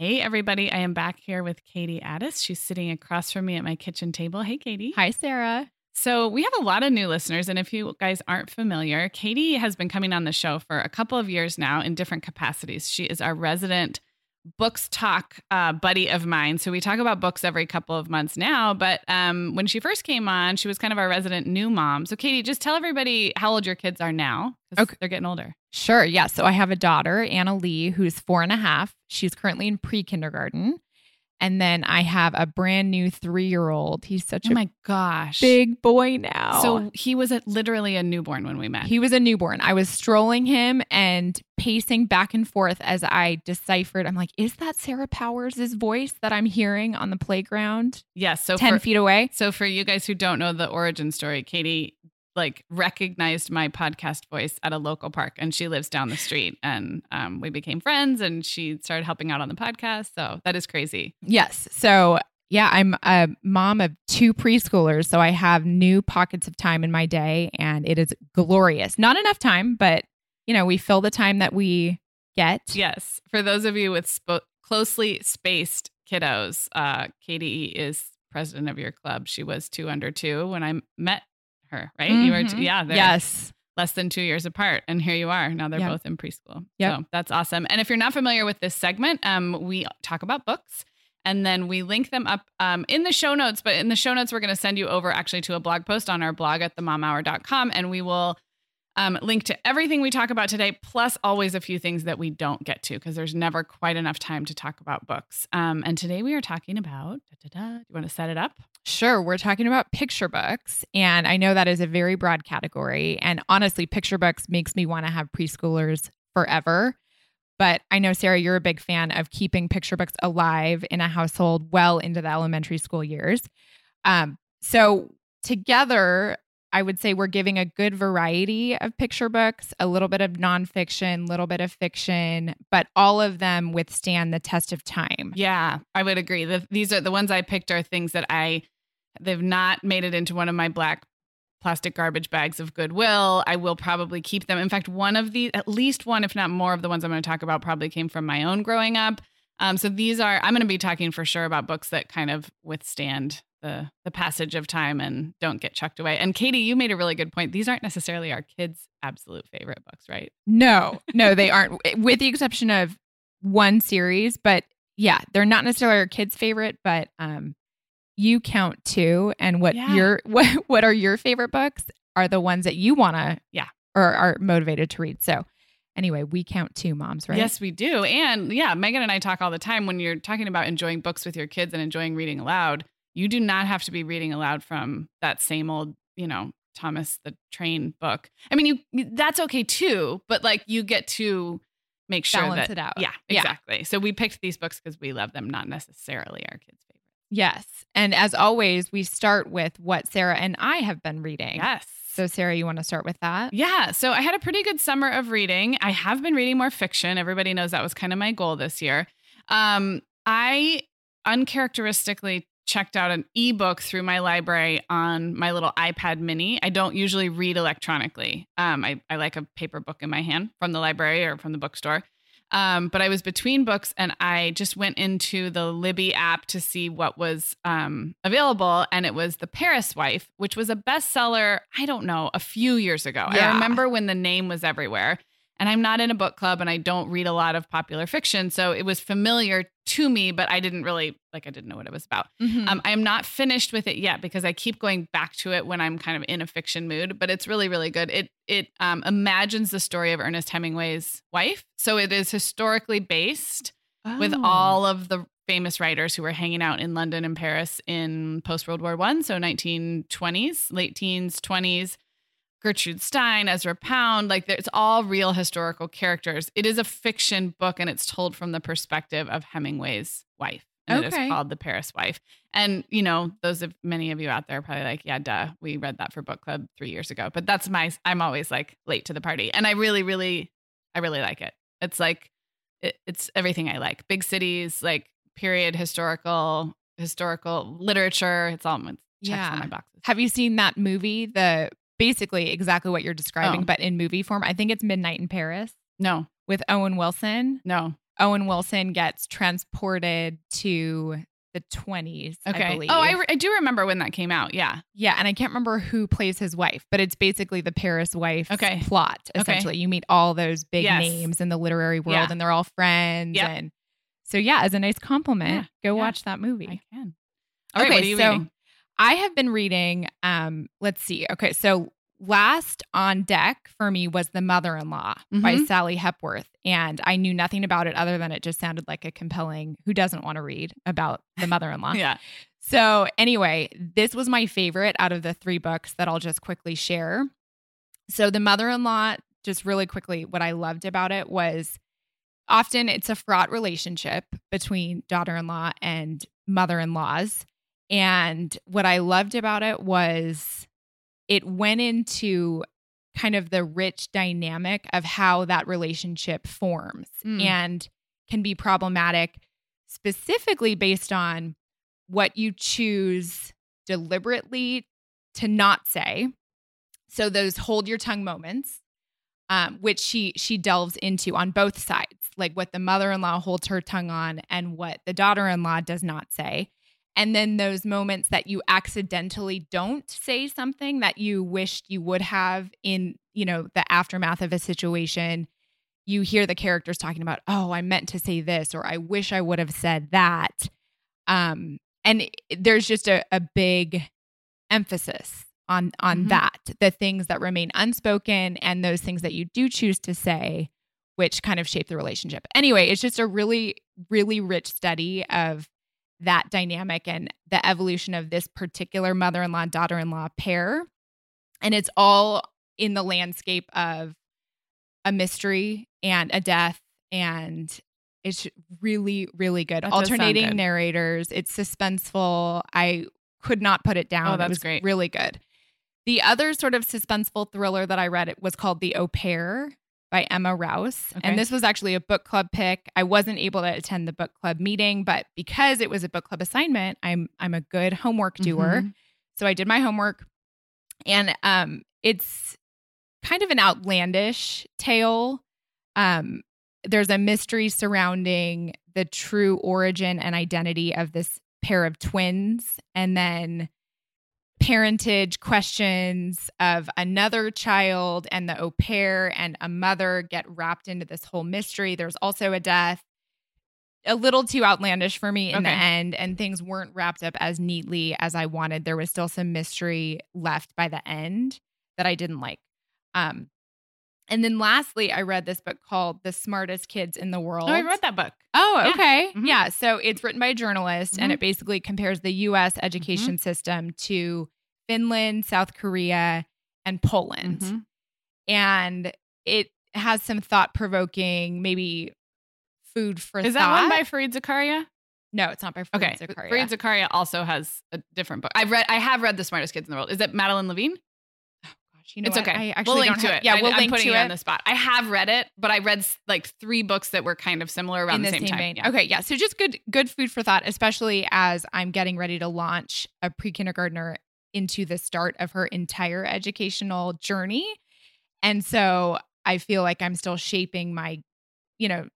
Hey, everybody. I am back here with Katie Addiss. She's sitting across from me at my kitchen table. Hey, Katie. Hi, Sarah. So, we have a lot of new listeners. And if you guys aren't familiar, Katie has been coming on the show for a couple of years now in different capacities. She is our resident books talk uh, buddy of mine. So we talk about books every couple of months now. But um, when she first came on, she was kind of our resident new mom. So Katie, just tell everybody how old your kids are now. Okay, they're getting older. Sure. Yeah. So I have a daughter, Anna Lee, who's four and a half. She's currently in pre kindergarten. And then I have a brand new three year old. He's such oh a my gosh big boy now. So he was a, literally a newborn when we met. He was a newborn. I was strolling him and pacing back and forth as I deciphered. I'm like, is that Sarah Powell's voice that I'm hearing on the playground? Yes. So 10 for, feet away. So for you guys who don't know the origin story, Katie like recognized my podcast voice at a local park and she lives down the street and um, we became friends and she started helping out on the podcast so that is crazy. Yes so yeah i'm a mom of two preschoolers so i have new pockets of time in my day and it is glorious. Not enough time but you know we fill the time that we get. Yes. For those of you with sp- closely spaced kiddos uh, katie is president of your club. She was two under two when i met her, right? Mm-hmm. You were, t- yeah, yes, less than two years apart, and here you are. Now they're yep. both in preschool. Yeah, so that's awesome. And if you're not familiar with this segment, um, we talk about books. And then we link them up um, in the show notes. But in the show notes, we're going to send you over actually to a blog post on our blog at themomhour.com. And we will um, link to everything we talk about today, plus always a few things that we don't get to because there's never quite enough time to talk about books. Um, and today we are talking about, do you want to set it up? Sure. We're talking about picture books. And I know that is a very broad category. And honestly, picture books makes me want to have preschoolers forever. But I know, Sarah, you're a big fan of keeping picture books alive in a household well into the elementary school years. Um, so, together, I would say we're giving a good variety of picture books, a little bit of nonfiction, little bit of fiction, but all of them withstand the test of time. Yeah, I would agree. The, these are the ones I picked are things that I they've not made it into one of my black plastic garbage bags of goodwill. I will probably keep them. In fact, one of the at least one, if not more, of the ones I'm going to talk about probably came from my own growing up. Um, so these are I'm going to be talking for sure about books that kind of withstand the the passage of time and don't get chucked away. And Katie, you made a really good point. These aren't necessarily our kids' absolute favorite books, right? No, no, they aren't, with the exception of one series. But yeah, they're not necessarily our kids' favorite, but um, you count two, and what Yeah. your what what are your favorite books are the ones that you want to Yeah. or are motivated to read. So anyway, we count two moms, right? Yes, we do. And yeah, Meagan and I talk all the time when you're talking about enjoying books with your kids and enjoying reading aloud, you do not have to be reading aloud from that same old, you know, Thomas the Train book. I mean, you that's okay too, but like you get to make sure Balance that it out. Yeah, Yeah. exactly. So we picked these books because we love them, not necessarily our kids' favorite. Yes. And as always, we start with what Sarah and I have been reading. Yes. So Sarah, you want to start with that? Yeah. So I had a pretty good summer of reading. I have been reading more fiction. Everybody knows that was kind of my goal this year. Um, I uncharacteristically checked out an ebook through my library on my little iPad mini. I don't usually read electronically. Um, I, I like a paper book in my hand from the library or from the bookstore. Um, but I was between books and I just went into the Libby app to see what was um, available. And it was The Paris Wife, which was a bestseller, I don't know, a few years ago. I remember when the name was everywhere. And I'm not in a book club and I don't read a lot of popular fiction. So it was familiar to me, but I didn't really, like, I didn't know what it was about. Mhm. Um, I am not finished with it yet because I keep going back to it when I'm kind of in a fiction mood. But it's really, really good. It it um, imagines the story of Ernest Hemingway's wife, so it is historically based with Oh. all of the famous writers who were hanging out in London and Paris in post World War One, so 1920s, late teens, 20s. Gertrude Stein, Ezra Pound, like it's all real historical characters. It is a fiction book and it's told from the perspective of Hemingway's wife. And it Okay. is called The Paris Wife. And, you know, those of many of you out there are probably like, yeah, duh, we read that for book club three years ago. But that's my, I'm always like late to the party. And I really, really, I really like it. It's like, it, it's everything I like. Big cities, like period historical, historical literature. It's all, it checks all Yeah. my boxes. Have you seen that movie? The basically exactly what you're describing, Oh. but in movie form. I think it's Midnight in Paris No, with Owen Wilson. no. Owen Wilson gets transported to the 20s, I Okay. believe. oh, I, re- I do remember when that came out. Yeah. yeah, and I can't remember who plays his wife, but it's basically the Paris wife Okay. plot. Okay. Essentially, you meet all those big Yes. names in the literary world, Yeah. and they're all friends. Yep. And so, yeah, as a nice complement, go yeah. watch that movie. I can. All right. Okay, you so- reading? I have been reading, um, let's see. Okay, so last on deck for me was The Mother in Law by Mhm. Sally Hepworth. And I knew nothing about it other than it just sounded like a compelling, who doesn't want to read about the mother in law? Yeah. So, anyway, this was my favorite out of the three books that I'll just quickly share. So, The Mother in Law, just really quickly, what I loved about it was often it's a fraught relationship between daughter in law and mother in laws. And what I loved about it was it went into kind of the rich dynamic of how that relationship forms Mm. and can be problematic specifically based on what you choose deliberately to not say. So those hold your tongue moments, um, which she she delves into on both sides, like what the mother-in-law holds her tongue on and what the daughter-in-law does not say. And then those moments that you accidentally don't say something that you wished you would have in, you know, the aftermath of a situation. You hear the characters talking about, oh, I meant to say this, or I wish I would have said that. Um, and it- there's just a, a big emphasis on on Mhm. that the things that remain unspoken and those things that you do choose to say which kind of shape the relationship anyway it's just a really really rich study of that dynamic and the evolution of this particular mother-in-law daughter-in-law pair. And it's all in the landscape of a mystery and a death and it's really really good. That alternating good. narrators it's suspenseful. I could not put it oh, down. Oh, it that's was great. really good. The other sort of suspenseful thriller that i read it was called the au pair by emma rous Okay. and this was actually a book club pick i wasn't able to attend the book club meeting but because it was a book club assignment i'm i'm a good homework doer Mhm. so I did my homework and um it's kind of an outlandish tale. Um there's a mystery surrounding the true origin and identity of this pair of twins and then parentage questions of another child and the au pair and a mother get wrapped into this whole mystery. There's also a death. A little too outlandish for me in Okay. the end, and things weren't wrapped up as neatly as I wanted. There was still some mystery left by the end that I didn't like. Um, and then lastly, I read this book called The Smartest Kids in the World. Oh, I read that book. Oh, Yeah. okay. Mhm. Yeah. So it's written by a journalist and Mhm. it basically compares the US education system to Finland, South Korea, and Poland. Mhm. And it has some thought provoking, maybe food for Is that one by Fareed Zakaria? no, it's not by Fareed Okay. Zakaria. Fareed Zakaria also has a different book. I've read. I have read The Smartest Kids in the World. Is it Madeline Levine? Gosh, you know it's what? okay. I actually we'll link don't to have, it. Yeah, I, we'll I'm link putting to you it. on the spot. I have read it, but I read like three books that were kind of similar around in the, same, same, time. vein. Yeah. Okay, yeah. So just good good food for thought, especially as I'm getting ready to launch a pre-kindergartner into the start of her entire educational journey. And so I feel like I'm still shaping my, you know,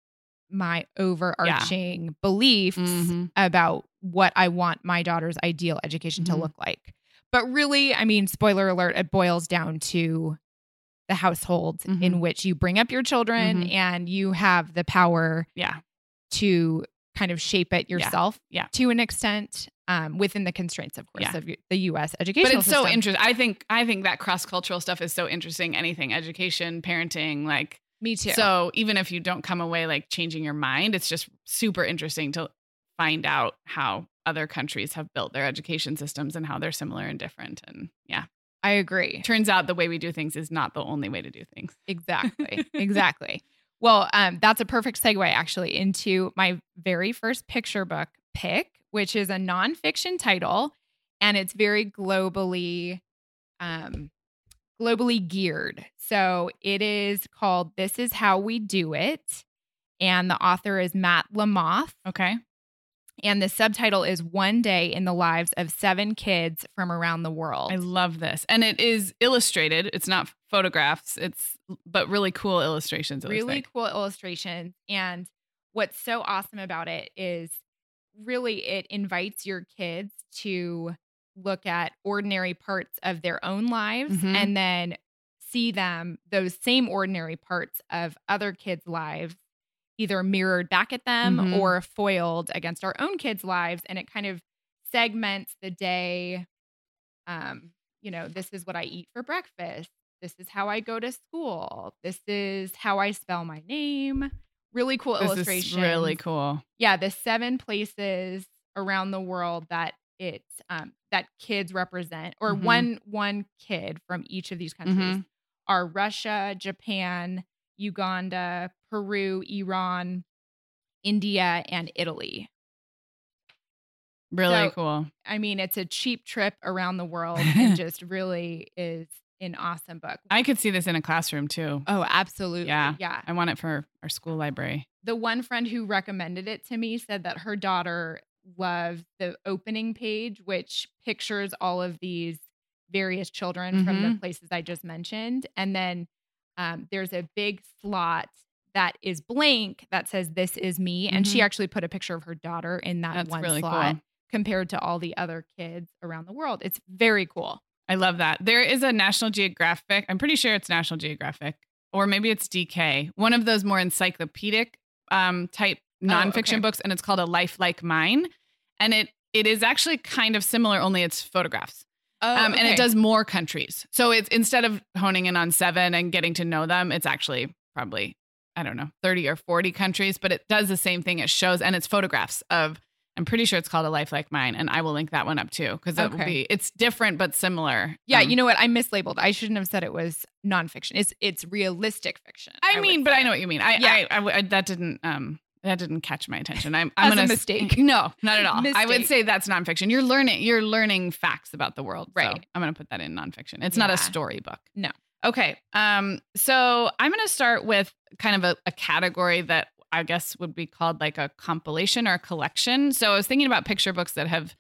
my overarching beliefs Mhm. about what I want my daughter's ideal education Mhm. to look like. But really, I mean, spoiler alert, it boils down to the household in Mhm. which you bring up your children Mhm. and you have the power Yeah. to kind of shape it yourself yeah. to an extent um, within the constraints, of course, Yeah. of the U.S. education. But it's so interesting. I think I think that cross cultural stuff is so interesting. Anything, education, parenting, like Me too. So even if you don't come away like changing your mind, it's just super interesting to find out how other countries have built their education systems and how they're similar and different. And yeah, I agree. turns out the way we do things is not the only way to do things. Exactly. exactly. Well, um, that's a perfect segue actually into my very first picture book pick, which is a nonfiction title, and it's very globally, um, globally geared. So it is called "This Is How We Do It," and the author is Matt Lamothe. Okay. And the subtitle is One Day in the Lives of Seven Kids from Around the World. I love this. And it is illustrated. It's not photographs. It's but really cool illustrations. Really like. cool illustrations. And what's so awesome about it is really it invites your kids to look at ordinary parts of their own lives Mhm. and then see them, those same ordinary parts of other kids' lives, either mirrored back at them Mhm. or foiled against our own kids' lives. And it kind of segments the day. Um, you know, this is what I eat for breakfast. This is how I go to school. This is how I spell my name. Really cool illustration. really cool. Yeah, the seven places around the world that it um, that kids represent, or Mhm. one one kid from each of these countries, Mhm. are Russia, Japan, Uganda, Peru, Iran, India, and Italy. Really So- cool. I mean, it's a cheap trip around the world and just really is an awesome book. I could see this in a classroom too. Oh, absolutely. Yeah. Yeah. I want it for our school library. The one friend who recommended it to me said that her daughter loved the opening page, which pictures all of these various children from the Mhm. places I just mentioned. And then um, there's a big slot that is blank that says, This is me. And she Mhm. actually put a picture of her daughter in that That's one really slot cool. compared to all the other kids around the world. It's very cool. I love that. There is a National Geographic. I'm pretty sure it's National Geographic, or maybe it's DK. One of those more encyclopedic um, type nonfiction okay. books, and it's called A Life Like Mine. And it it is actually kind of similar, only it's photographs. Oh, um, And it does more countries. So it's instead of honing in on seven and getting to know them, it's actually probably I don't know 30 or 40 countries, but it does the same thing. It shows and it's photographs of. I'm pretty sure it's called A Life Like Mine, and I will link that one up too because it will be it's different but similar. Yeah, Um, you know what? I mislabeled. I shouldn't have said it was nonfiction. It's it's realistic fiction. I, would mean, but say. I know what you mean. I, Yeah. I, I, I- that didn't um that didn't catch my attention. I'm, I'm gonna mistake. No, not at all. I would say that's nonfiction. You're learning. You're learning facts about the world. So Right. I'm gonna put that in nonfiction. It's not a storybook. No. Okay. Um. So I'm gonna start with kind of a, a category that I guess would be called like a compilation or a collection. So I was thinking about picture books that have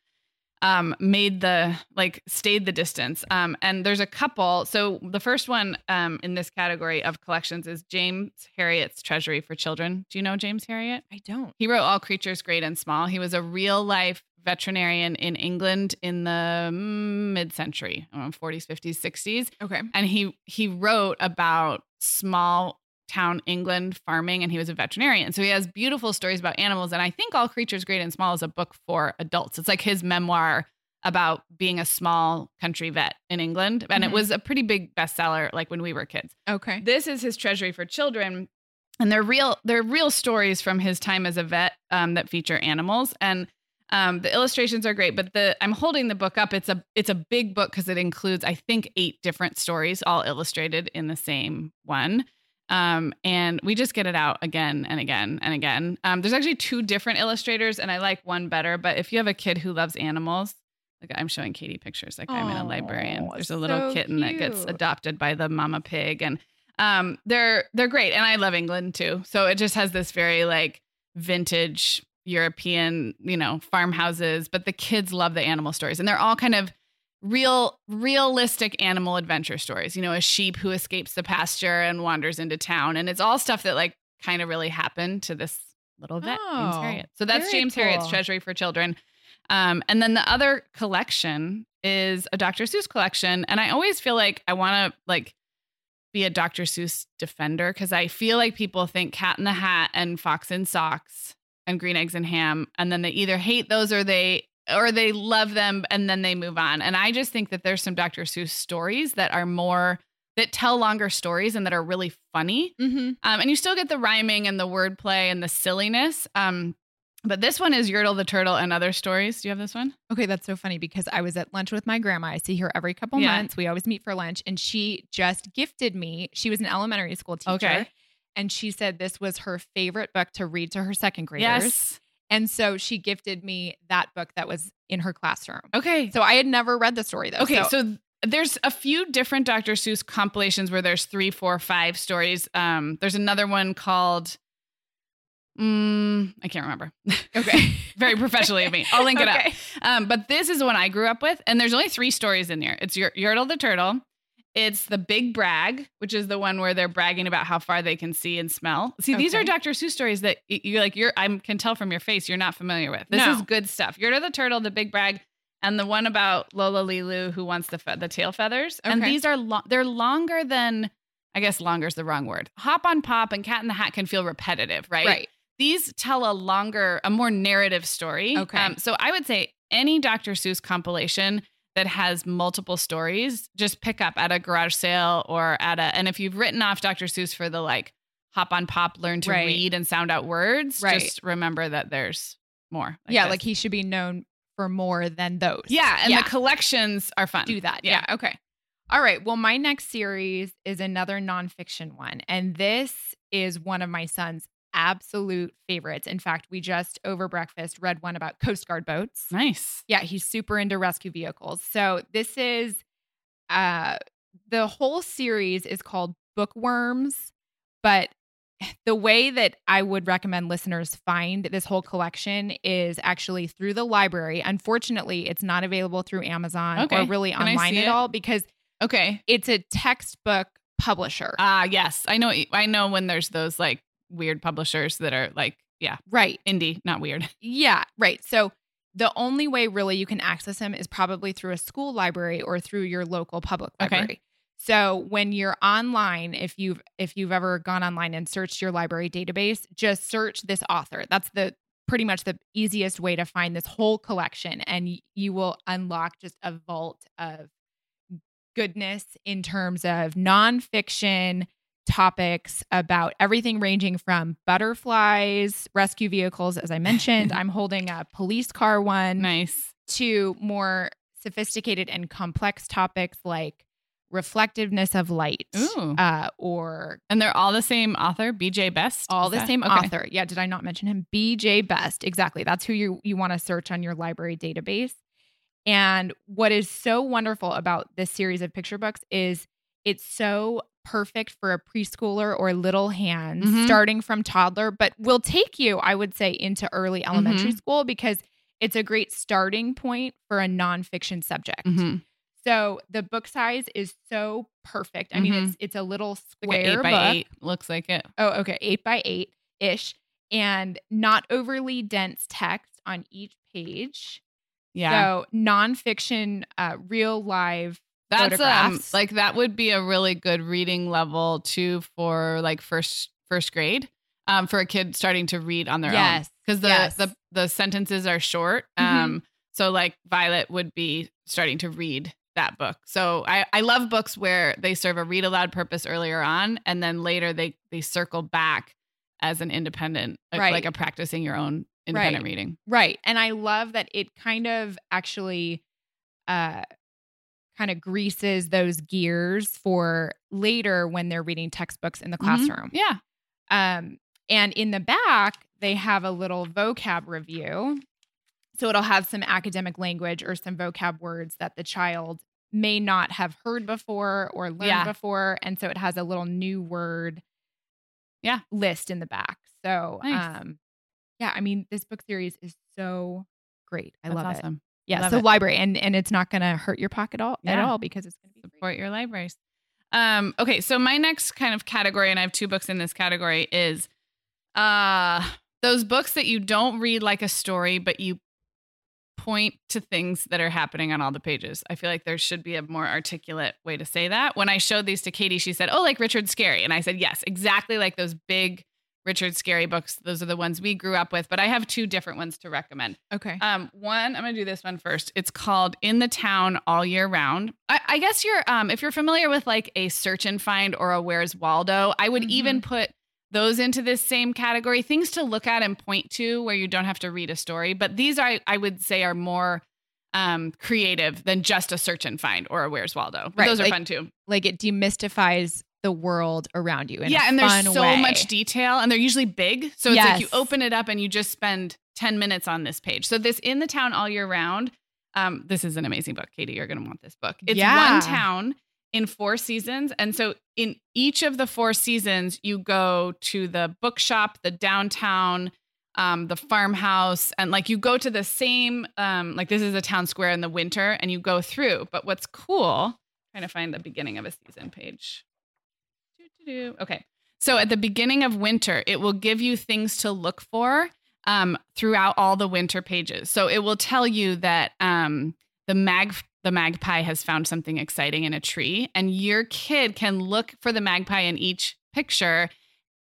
um, made the like stayed the distance. Um, and there's a couple. So the first one um, in this category of collections is James Herriot's Treasury for Children. Do you know James Herriot? I don't. He wrote All Creatures Great and Small. He was a real life veterinarian in England in the mid-century, 40s, 50s, 60s. Okay. And he he wrote about small town England farming and he was a veterinarian. So he has beautiful stories about animals and I think All Creatures Great and Small is a book for adults. It's like his memoir about being a small country vet in England and Mhm. it was a pretty big bestseller like when we were kids. Okay. This is his treasury for children, and they're real. They're real stories from his time as a vet um, that feature animals, and um, the illustrations are great. But the I'm holding the book up. It's a it's a big book because it includes I think eight different stories, all illustrated in the same one. Um, and we just get it out again and again and again. Um, there's actually two different illustrators, and I like one better. But if you have a kid who loves animals, like I'm showing Katie pictures, like I'm in a librarian. There's a little so kitten that gets adopted by the mama pig, and um, they're they're great. And I love England too, so it just has this very like vintage European, you know, farmhouses. But the kids love the animal stories, and they're all kind of real realistic animal adventure stories you know a sheep who escapes the pasture and wanders into town. And it's all stuff that like kind of really happened to this little vet james Oh, herriot. So that's james herriot's treasury for children. Um, and then the other collection is a dr seuss collection. And i always feel like i want to like be a dr seuss defender because i feel like people think cat in the hat and fox in socks and green eggs and ham and then they either hate those or they or they love them and then they move on. And I just think that there's some Dr. Seuss stories that are more that tell longer stories and that are really funny. Mm-hmm. Um, and you still get the rhyming and the wordplay and the silliness. Um, but this one is Yertle the Turtle and other stories. Do you have this one? Okay, that's so funny because I was at lunch with my grandma. I see her every couple Yeah. months. We always meet for lunch, and she just gifted me. She was an elementary school teacher. Okay. And she said this was her favorite book to read to her second graders. And so she gifted me that book that was in her classroom. Okay. So I had never read the story though. Okay, so, th- there's a few different Dr. Seuss compilations where there's three, four, five stories. Um, there's another one called, mm, I can't remember. okay. Very professionally of me. I'll link it up. Um, but this is the one I grew up with, and there's only three stories in there. It's Yer- Yertle the turtle. It's the Big Brag, which is the one where they're bragging about how far they can see and smell. See, these are Dr. Seuss stories that you're like you're. I can tell from your face you're not familiar with. This No. is good stuff. Yertle the turtle, the Big Brag, and the one about Lola Lilu who wants the fe- the tail feathers. And these are lo- they're longer than. I guess longer is the wrong word. Hop on Pop and Cat in the Hat can feel repetitive, right? Right. these tell a longer, a more narrative story. Um, Okay. so I would say any Dr. Seuss compilation that has multiple stories, just pick up at a garage sale or at a, and if you've written off Dr. Seuss for the like hop on pop, learn to Right. read and sound out words, Right. just remember that there's more. yeah, this. like he should be known for more than those. yeah. And yeah. the collections are fun. do that. Yeah. Yeah. Okay. All right. Well, my next series is another nonfiction one. And this is one of my son's absolute favorites. In fact, we just over breakfast read one about Coast Guard boats. Nice. Yeah, he's super into rescue vehicles. So this is uh the whole series is called Bookworms, but the way that I would recommend listeners find this whole collection is actually through the library. Unfortunately, it's not available through Amazon Okay. or really Can online at it? all because Okay. it's a textbook publisher. Ah, yes. I know. I know when there's those like weird publishers that are like, yeah, right. indie, not weird. Yeah, right. So the only way really you can access him is probably through a school library or through your local public Okay. library. So when you're online, if you've if you've ever gone online and searched your library database, just search this author. That's the pretty much the easiest way to find this whole collection and you will unlock just a vault of goodness in terms of nonfiction topics about everything ranging from butterflies, rescue vehicles, as I mentioned. I'm holding a police car one Nice. to more sophisticated and complex topics like reflectiveness of light Ooh. uh, or And they're all the same author, BJ Best. all the that- same okay. author. Yeah, did I not mention him? BJ Best. Exactly. That's who you you want to search on your library database. And what is so wonderful about this series of picture books is it's so perfect for a preschooler or little hands Mhm. starting from toddler, but will take you, I would say, into early elementary Mhm. school because it's a great starting point for a nonfiction subject. Mhm. So the book size is so perfect. I mean, Mhm. it's it's a little Like square an eight by book. eight looks like it. Oh, okay, eight by eight ish, and not overly dense text on each page. Yeah. So nonfiction, uh, real live That's um like that would be a really good reading level too for like first first grade. Um, for a kid starting to read on their own. Yes, Because the, yes. the the sentences are short. Mhm. Um, so like Violet would be starting to read that book. So I, I love books where they serve a read aloud purpose earlier on and then later they they circle back as an independent like- Right. like a practicing your own independent Right. reading. Right. And I love that it kind of actually uh kind of greases those gears for later when they're reading textbooks in the Mhm. classroom. Yeah. Um and in the back they have a little vocab review. So it'll have some academic language or some vocab words that the child may not have heard before or learned Yeah. before and so it has a little new word Yeah. list in the back. So Nice. um yeah, I mean this book series is so great. I That's love it. awesome. Yeah, Love so it. library and and it's not going to hurt your pocket all, at all because it's going to free. support your libraries. Um, okay, so my next kind of category, and I have two books in this category, is uh those books that you don't read like a story, but you point to things that are happening on all the pages. I feel like there should be a more articulate way to say that. When I showed these to Katie, she said, Oh, like Richard Scarry. And I said, Yes, exactly like those big Richard Scarry books. Those are the ones we grew up with, but I have two different ones to recommend. Okay. Um, one, I'm gonna do this one first. It's called In the Town All Year Round. I, I guess you're um if you're familiar with like a search and find or a Where's Waldo, I would even put those into this same category. Things to look at and point to where you don't have to read a story. But these are I would say are more um creative than just a search and find or a Where's Waldo. Right, those are like- fun too. like it demystifies the world around you yeah, and there's so way. much detail, and they're usually big. So it's like you open it up and you just spend 10 minutes on this page. So this in the town all year round. Um, this is an amazing book, Katie. You're gonna want this book. It's Yeah. one town in four seasons. And so in each of the four seasons, you go to the bookshop, the downtown, um, the farmhouse, and like you go to the same, um, like this is a town square in the winter, and you go through. But what's cool, trying to find the beginning of a season page. Okay. So at the beginning of winter, it will give you things to look for um, throughout all the winter pages. So it will tell you that um, the mag the magpie has found something exciting in a tree, and your kid can look for the magpie in each picture.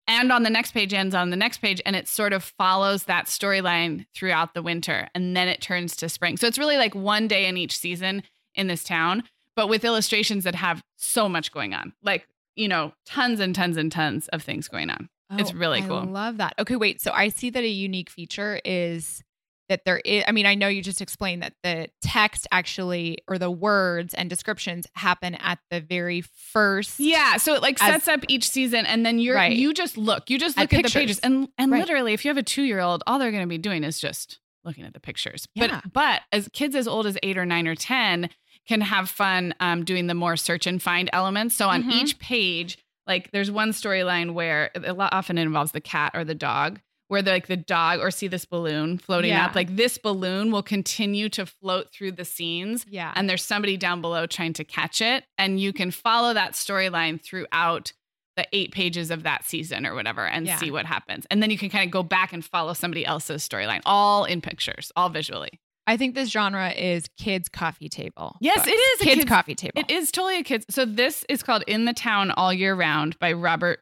And on the next page, ends on the next page, and it sort of follows that storyline throughout the winter, and then it turns to spring. So it's really like one day in each season in this town, but with illustrations that have so much going on, like you know, tons and tons and tons of things going on. It's oh, really cool. I love that. Okay, wait. So I see that a unique feature is that there is, I mean, I know you just explained that the text actually, or the words and descriptions happen at the very first. Yeah, so it like As- sets up each season, and then you're Right. you just look, you just look at, the pictures. pages, and and Right. literally, if you have a two year old, all they're going to be doing is just looking at the pictures. Yeah. But but as kids as old as eight or nine or ten can have fun um, doing the more search and find elements. So on Mhm. each page, like there's one storyline where a lot often it involves the cat or the dog. Where the, like the dog or see this balloon floating Yeah. up, like this balloon will continue to float through the scenes Yeah. and there's somebody down below trying to catch it and you can follow that storyline throughout the eight pages of that season or whatever and Yeah. see what happens and then you can kind of go back and follow somebody else's storyline all in pictures all visually I think this genre is kids' coffee table. Yes, books. it is a kids' kids- coffee table. it is totally a kids so this is called in the town all year round by robert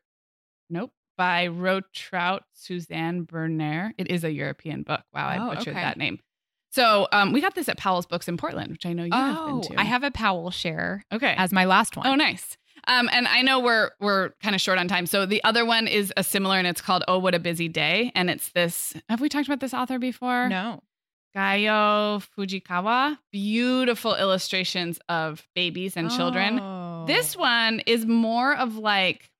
nope by Rotraut Susanne Berner. It is a European book. Wow, I Oh, butchered okay. that name. So um, we got this at Powell's Books in Portland, which I know you have Oh, been to. I have a Powell share Okay. as my last one. Oh, nice. Um, and I know we're we're kind of short on time. So the other one is a similar, and it's called "Oh, What a Busy Day," and it's this. Have we talked about this author before? No. Gyo Fujikawa. Beautiful illustrations of babies and children. Oh. This one is more of like,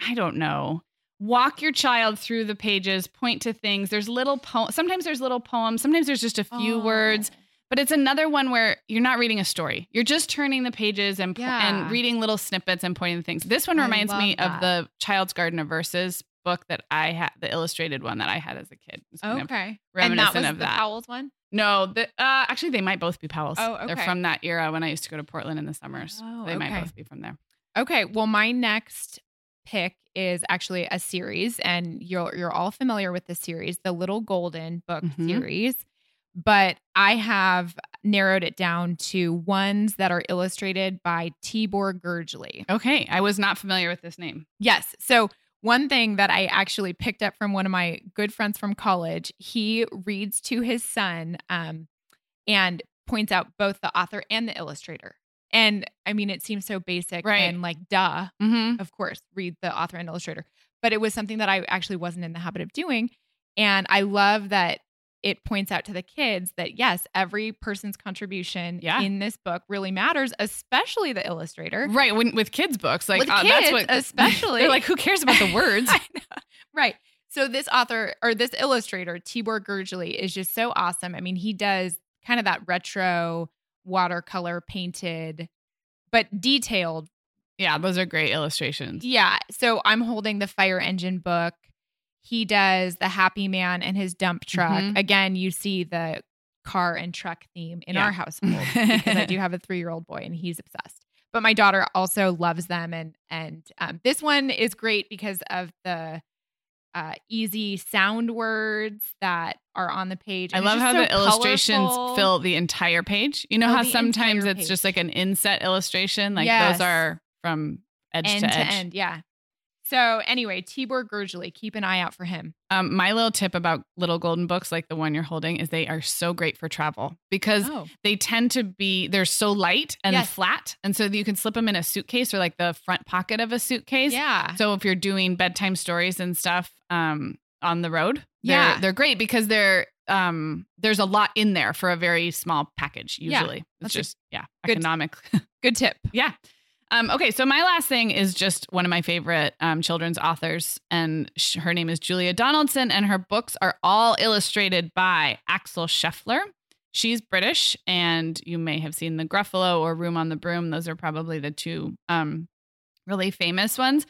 I don't know. Walk your child through the pages, point to things. There's little poems. Sometimes there's little poems. Sometimes there's just a few Oh. words. But it's another one where you're not reading a story. You're just turning the pages and Yeah. and reading little snippets and pointing to things. This one reminds me love of the Child's Garden of Verses book that I had, the illustrated one that I had as a kid. Kind of Okay. And that reminiscent was of the that. Powell's one? No, the, uh, actually, they might both be Powell's. Oh, okay. They're from that era when I used to go to Portland in the summers. Oh, they might both be from there. Okay, well, my next pick is actually a series, and you're you're all familiar with the series, the Little Golden book Mhm. series. But I have narrowed it down to ones that are illustrated by Tibor Gergely. Okay, I was not familiar with this name. Yes. So one thing that I actually picked up from one of my good friends from college, he reads to his son um, and points out both the author and the illustrator. And I mean, it seems so basic Right. and like, duh, Mm-hmm. of course, read the author and illustrator. But it was something that I actually wasn't in the habit of doing. And I love that it points out to the kids that yes, every person's contribution Yeah. in this book really matters, especially the illustrator. Right, when, with kids' books, like uh, kids, that's what especially. they're like. Who cares about the words? Right. So this author or this illustrator, Tibor Gergely, is just so awesome. I mean, he does kind of that retro watercolor painted, but detailed. yeah, those are great illustrations. Yeah. So I'm holding the fire engine book. He does the happy man and his dump truck. Mhm. Again, you see the car and truck theme in Yeah. our household because I do have a three year old boy and he's obsessed. But my daughter also loves them, and and um, this one is great because of the uh, easy sound words that are on the page. I And it's love how so the illustrations colorful. fill the entire page. You know Fill how sometimes it's page. just like an inset illustration? Like Yes. those are from edge end to to, edge. end. Yeah. So anyway, Tibor Gergely, keep an eye out for him. Um, my little tip about little golden books, like the one you're holding, is they are so great for travel because Oh, they tend to be they're so light and Yes. flat, and so you can slip them in a suitcase or like the front pocket of a suitcase. yeah. So if you're doing bedtime stories and stuff um, on the road, they're, Yeah. they're great because they're um, there's a lot in there for a very small package. Yeah, Usually, that's it's just yeah, good- economic. Good tip. yeah. Um, okay, so my last thing is just one of my favorite um, children's authors, and sh- her name is Julia Donaldson, and her books are all illustrated by Axel Scheffler. She's British, and you may have seen The Gruffalo or Room on the Broom. Those are probably the two um, really famous ones.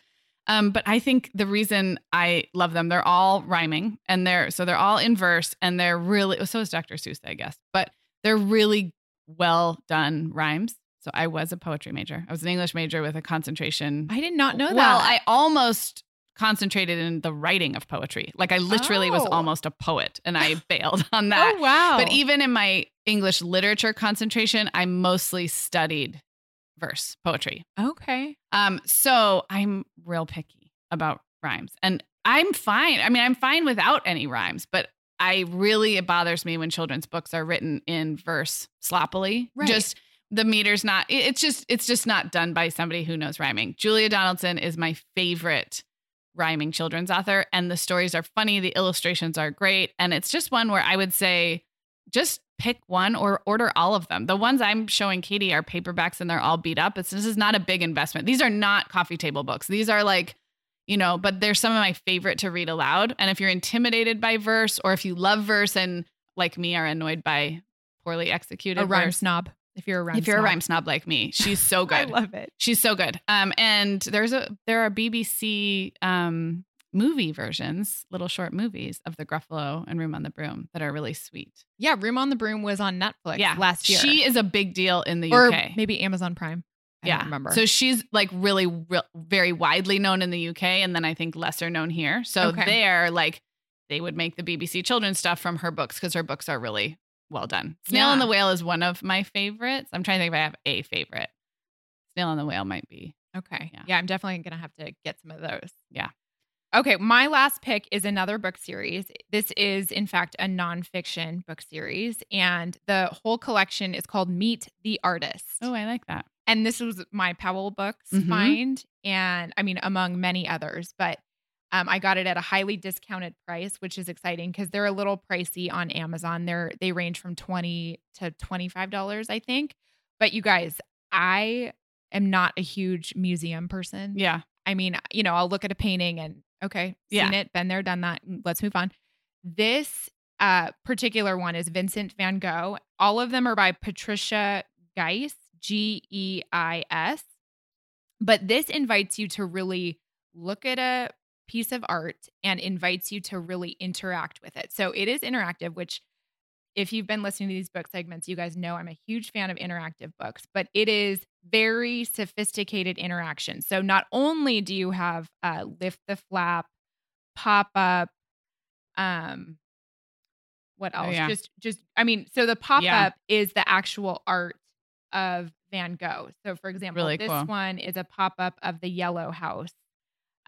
Um, but I think the reason I love them, they're all rhyming, and they're so they're all in verse, and they're really so is Dr. Seuss, I guess, but they're really well done rhymes. So I was a poetry major. I was an English major with a concentration. I did not know that. Well, I almost concentrated in the writing of poetry. Like I literally was Oh. almost a poet, and I bailed on that. oh wow. But even in my English literature concentration, I mostly studied verse poetry. okay. Um, so I'm real picky about rhymes, and I'm fine. I mean, I'm fine without any rhymes, but I really it bothers me when children's books are written in verse sloppily. Right. Just the meter's not. It's just it's just not done by somebody who knows rhyming. Julia Donaldson is my favorite rhyming children's author, and the stories are funny. The illustrations are great, and it's just one where I would say just pick one or order all of them. The ones I'm showing Katie are paperbacks and they're all beat up. It's this is not a big investment. These are not coffee table books. These are like, you know, but they're some of my favorite to read aloud. And if you're intimidated by verse or if you love verse and like me are annoyed by poorly executed A rhyme verse, snob. If you're a rhyme if you're snob. a rhyme snob like me, she's so good. I love it. She's so good. Um, and there's a there are BBC um movie versions, little short movies of the Gruffalo and Room on the Broom that are really sweet. Yeah, Room on the Broom was on Netflix yeah, last year. She is a big deal in the or UK. maybe Amazon Prime. I yeah, remember. So she's like really, real very widely known in the UK, and then I think lesser known here. So Okay. there, like, they would make the BBC children's stuff from her books because her books are really well done. Snail Yeah. and the Whale is one of my favorites. I'm trying to think if I have a favorite. Snail and the Whale might be. Okay. Yeah. Yeah. I'm definitely going to have to get some of those. Yeah. Okay. My last pick is another book series. This is, in fact, a nonfiction book series. And the whole collection is called Meet the Artist. Oh, I like that. And this was my Powell Books Mhm. find. And I mean, among many others, but um, I got it at a highly discounted price, which is exciting because they're a little pricey on Amazon. They're they range from 20 to $25, I think. But you guys, I am not a huge museum person. Yeah. I mean, you know, I'll look at a painting and okay, Yeah. seen it, been there, done that. Let's move on. This uh, particular one is Vincent van Gogh. All of them are by Patricia Geis, G E I S. But this invites you to really look at a piece of art and invites you to really interact with it. So it is interactive, which if you've been listening to these book segments, you guys know I'm a huge fan of interactive books, but it is very sophisticated interaction. So not only do you have uh, lift the flap, pop up, um, what Oh, else? yeah. Just, just, I mean, so the pop up is the actual art of Van Gogh. So, for example, Really this cool. one is a pop up of the Yellow House.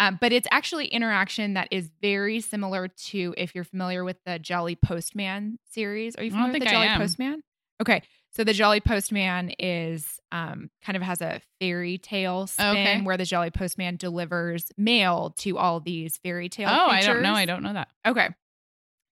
Um, but it's actually interaction that is very similar to if you're familiar with the Jolly Postman series. Are you familiar with the I Jolly am. Postman? Okay. So the Jolly Postman is um, kind of has a fairy tale spin Okay. where the Jolly Postman delivers mail to all these fairy tale Oh, I don't know. I don't know that. Okay.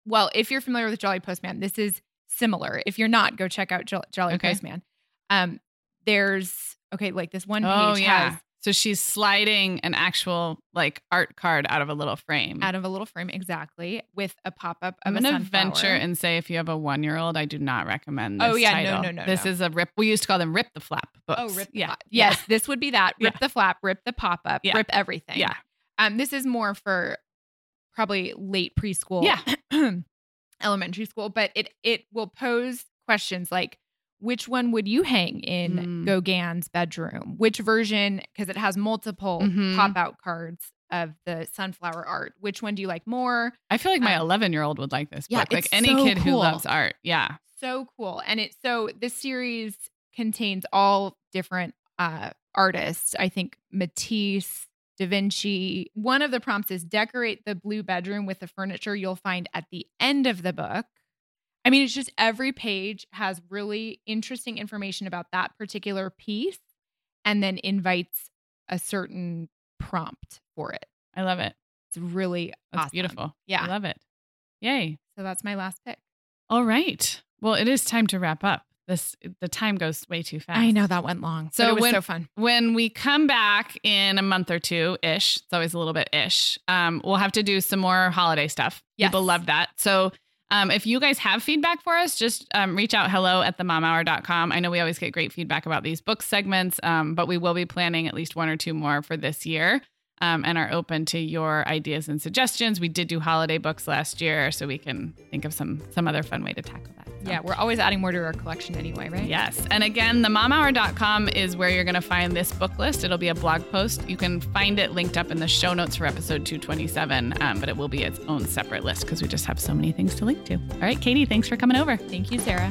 Well, if you're familiar with Jolly Postman, this is similar. If you're not, go check out Jo- Jolly Okay. Postman. Um, there's okay, like this one page Oh, yeah. has So she's sliding an actual like art card out of a little frame. out of a little frame exactly with a pop up I'm a going to sunflower. venture and say if you have a one year old, I do not recommend Oh, this yeah, no, title. no, no, This no. is a rip. We used to call them rip the flap books. Oh, rip the yeah. flap. Yes, this would be that. Rip Yeah. the flap, rip the pop up, Yeah. rip everything. Yeah. Um, this is more for probably late preschool, Yeah. elementary school, but it it will pose questions like which one would you hang in Mm. Gauguin's bedroom? Which version? Because it has multiple Mhm. pop out cards of the sunflower art. Which one do you like more? I feel like my Um, 11 year old would like this yeah, book. Like any so kid who loves art. Yeah. So cool. And it so this series contains all different uh artists. I think Matisse, Da Vinci. One of the prompts is decorate the blue bedroom with the furniture you'll find at the end of the book. I mean, it's just every page has really interesting information about that particular piece and then invites a certain prompt for it. I love it. It's really That's awesome. beautiful. Yeah. I love it. Yay. So that's my last pick. All right. Well, it is time to wrap up. This the time goes way too fast. I know that went long. So it was when- so fun. when we come back in a month or two ish, it's always a little bit ish. Um, we'll have to do some more holiday stuff. Yes. People love that. So um, if you guys have feedback for us, just um, reach out hello at themomhour.com. I know we always get great feedback about these book segments, um, but we will be planning at least one or two more for this year. Um, and are open to your ideas and suggestions. We did do holiday books last year, so we can think of some some other fun way to tackle that. So- Yeah, we're always adding more to our collection anyway, right? Yes. And again, themomhour.com is where you're going to find this book list. It'll be a blog post. You can find it linked up in the show notes for episode 227, um, but it will be its own separate list because we just have so many things to link to. All right, Katie, thanks for coming over. Thank you, Sarah.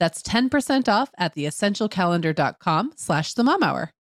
That's 10% off at theessentialcalendar.com slash the mom hour.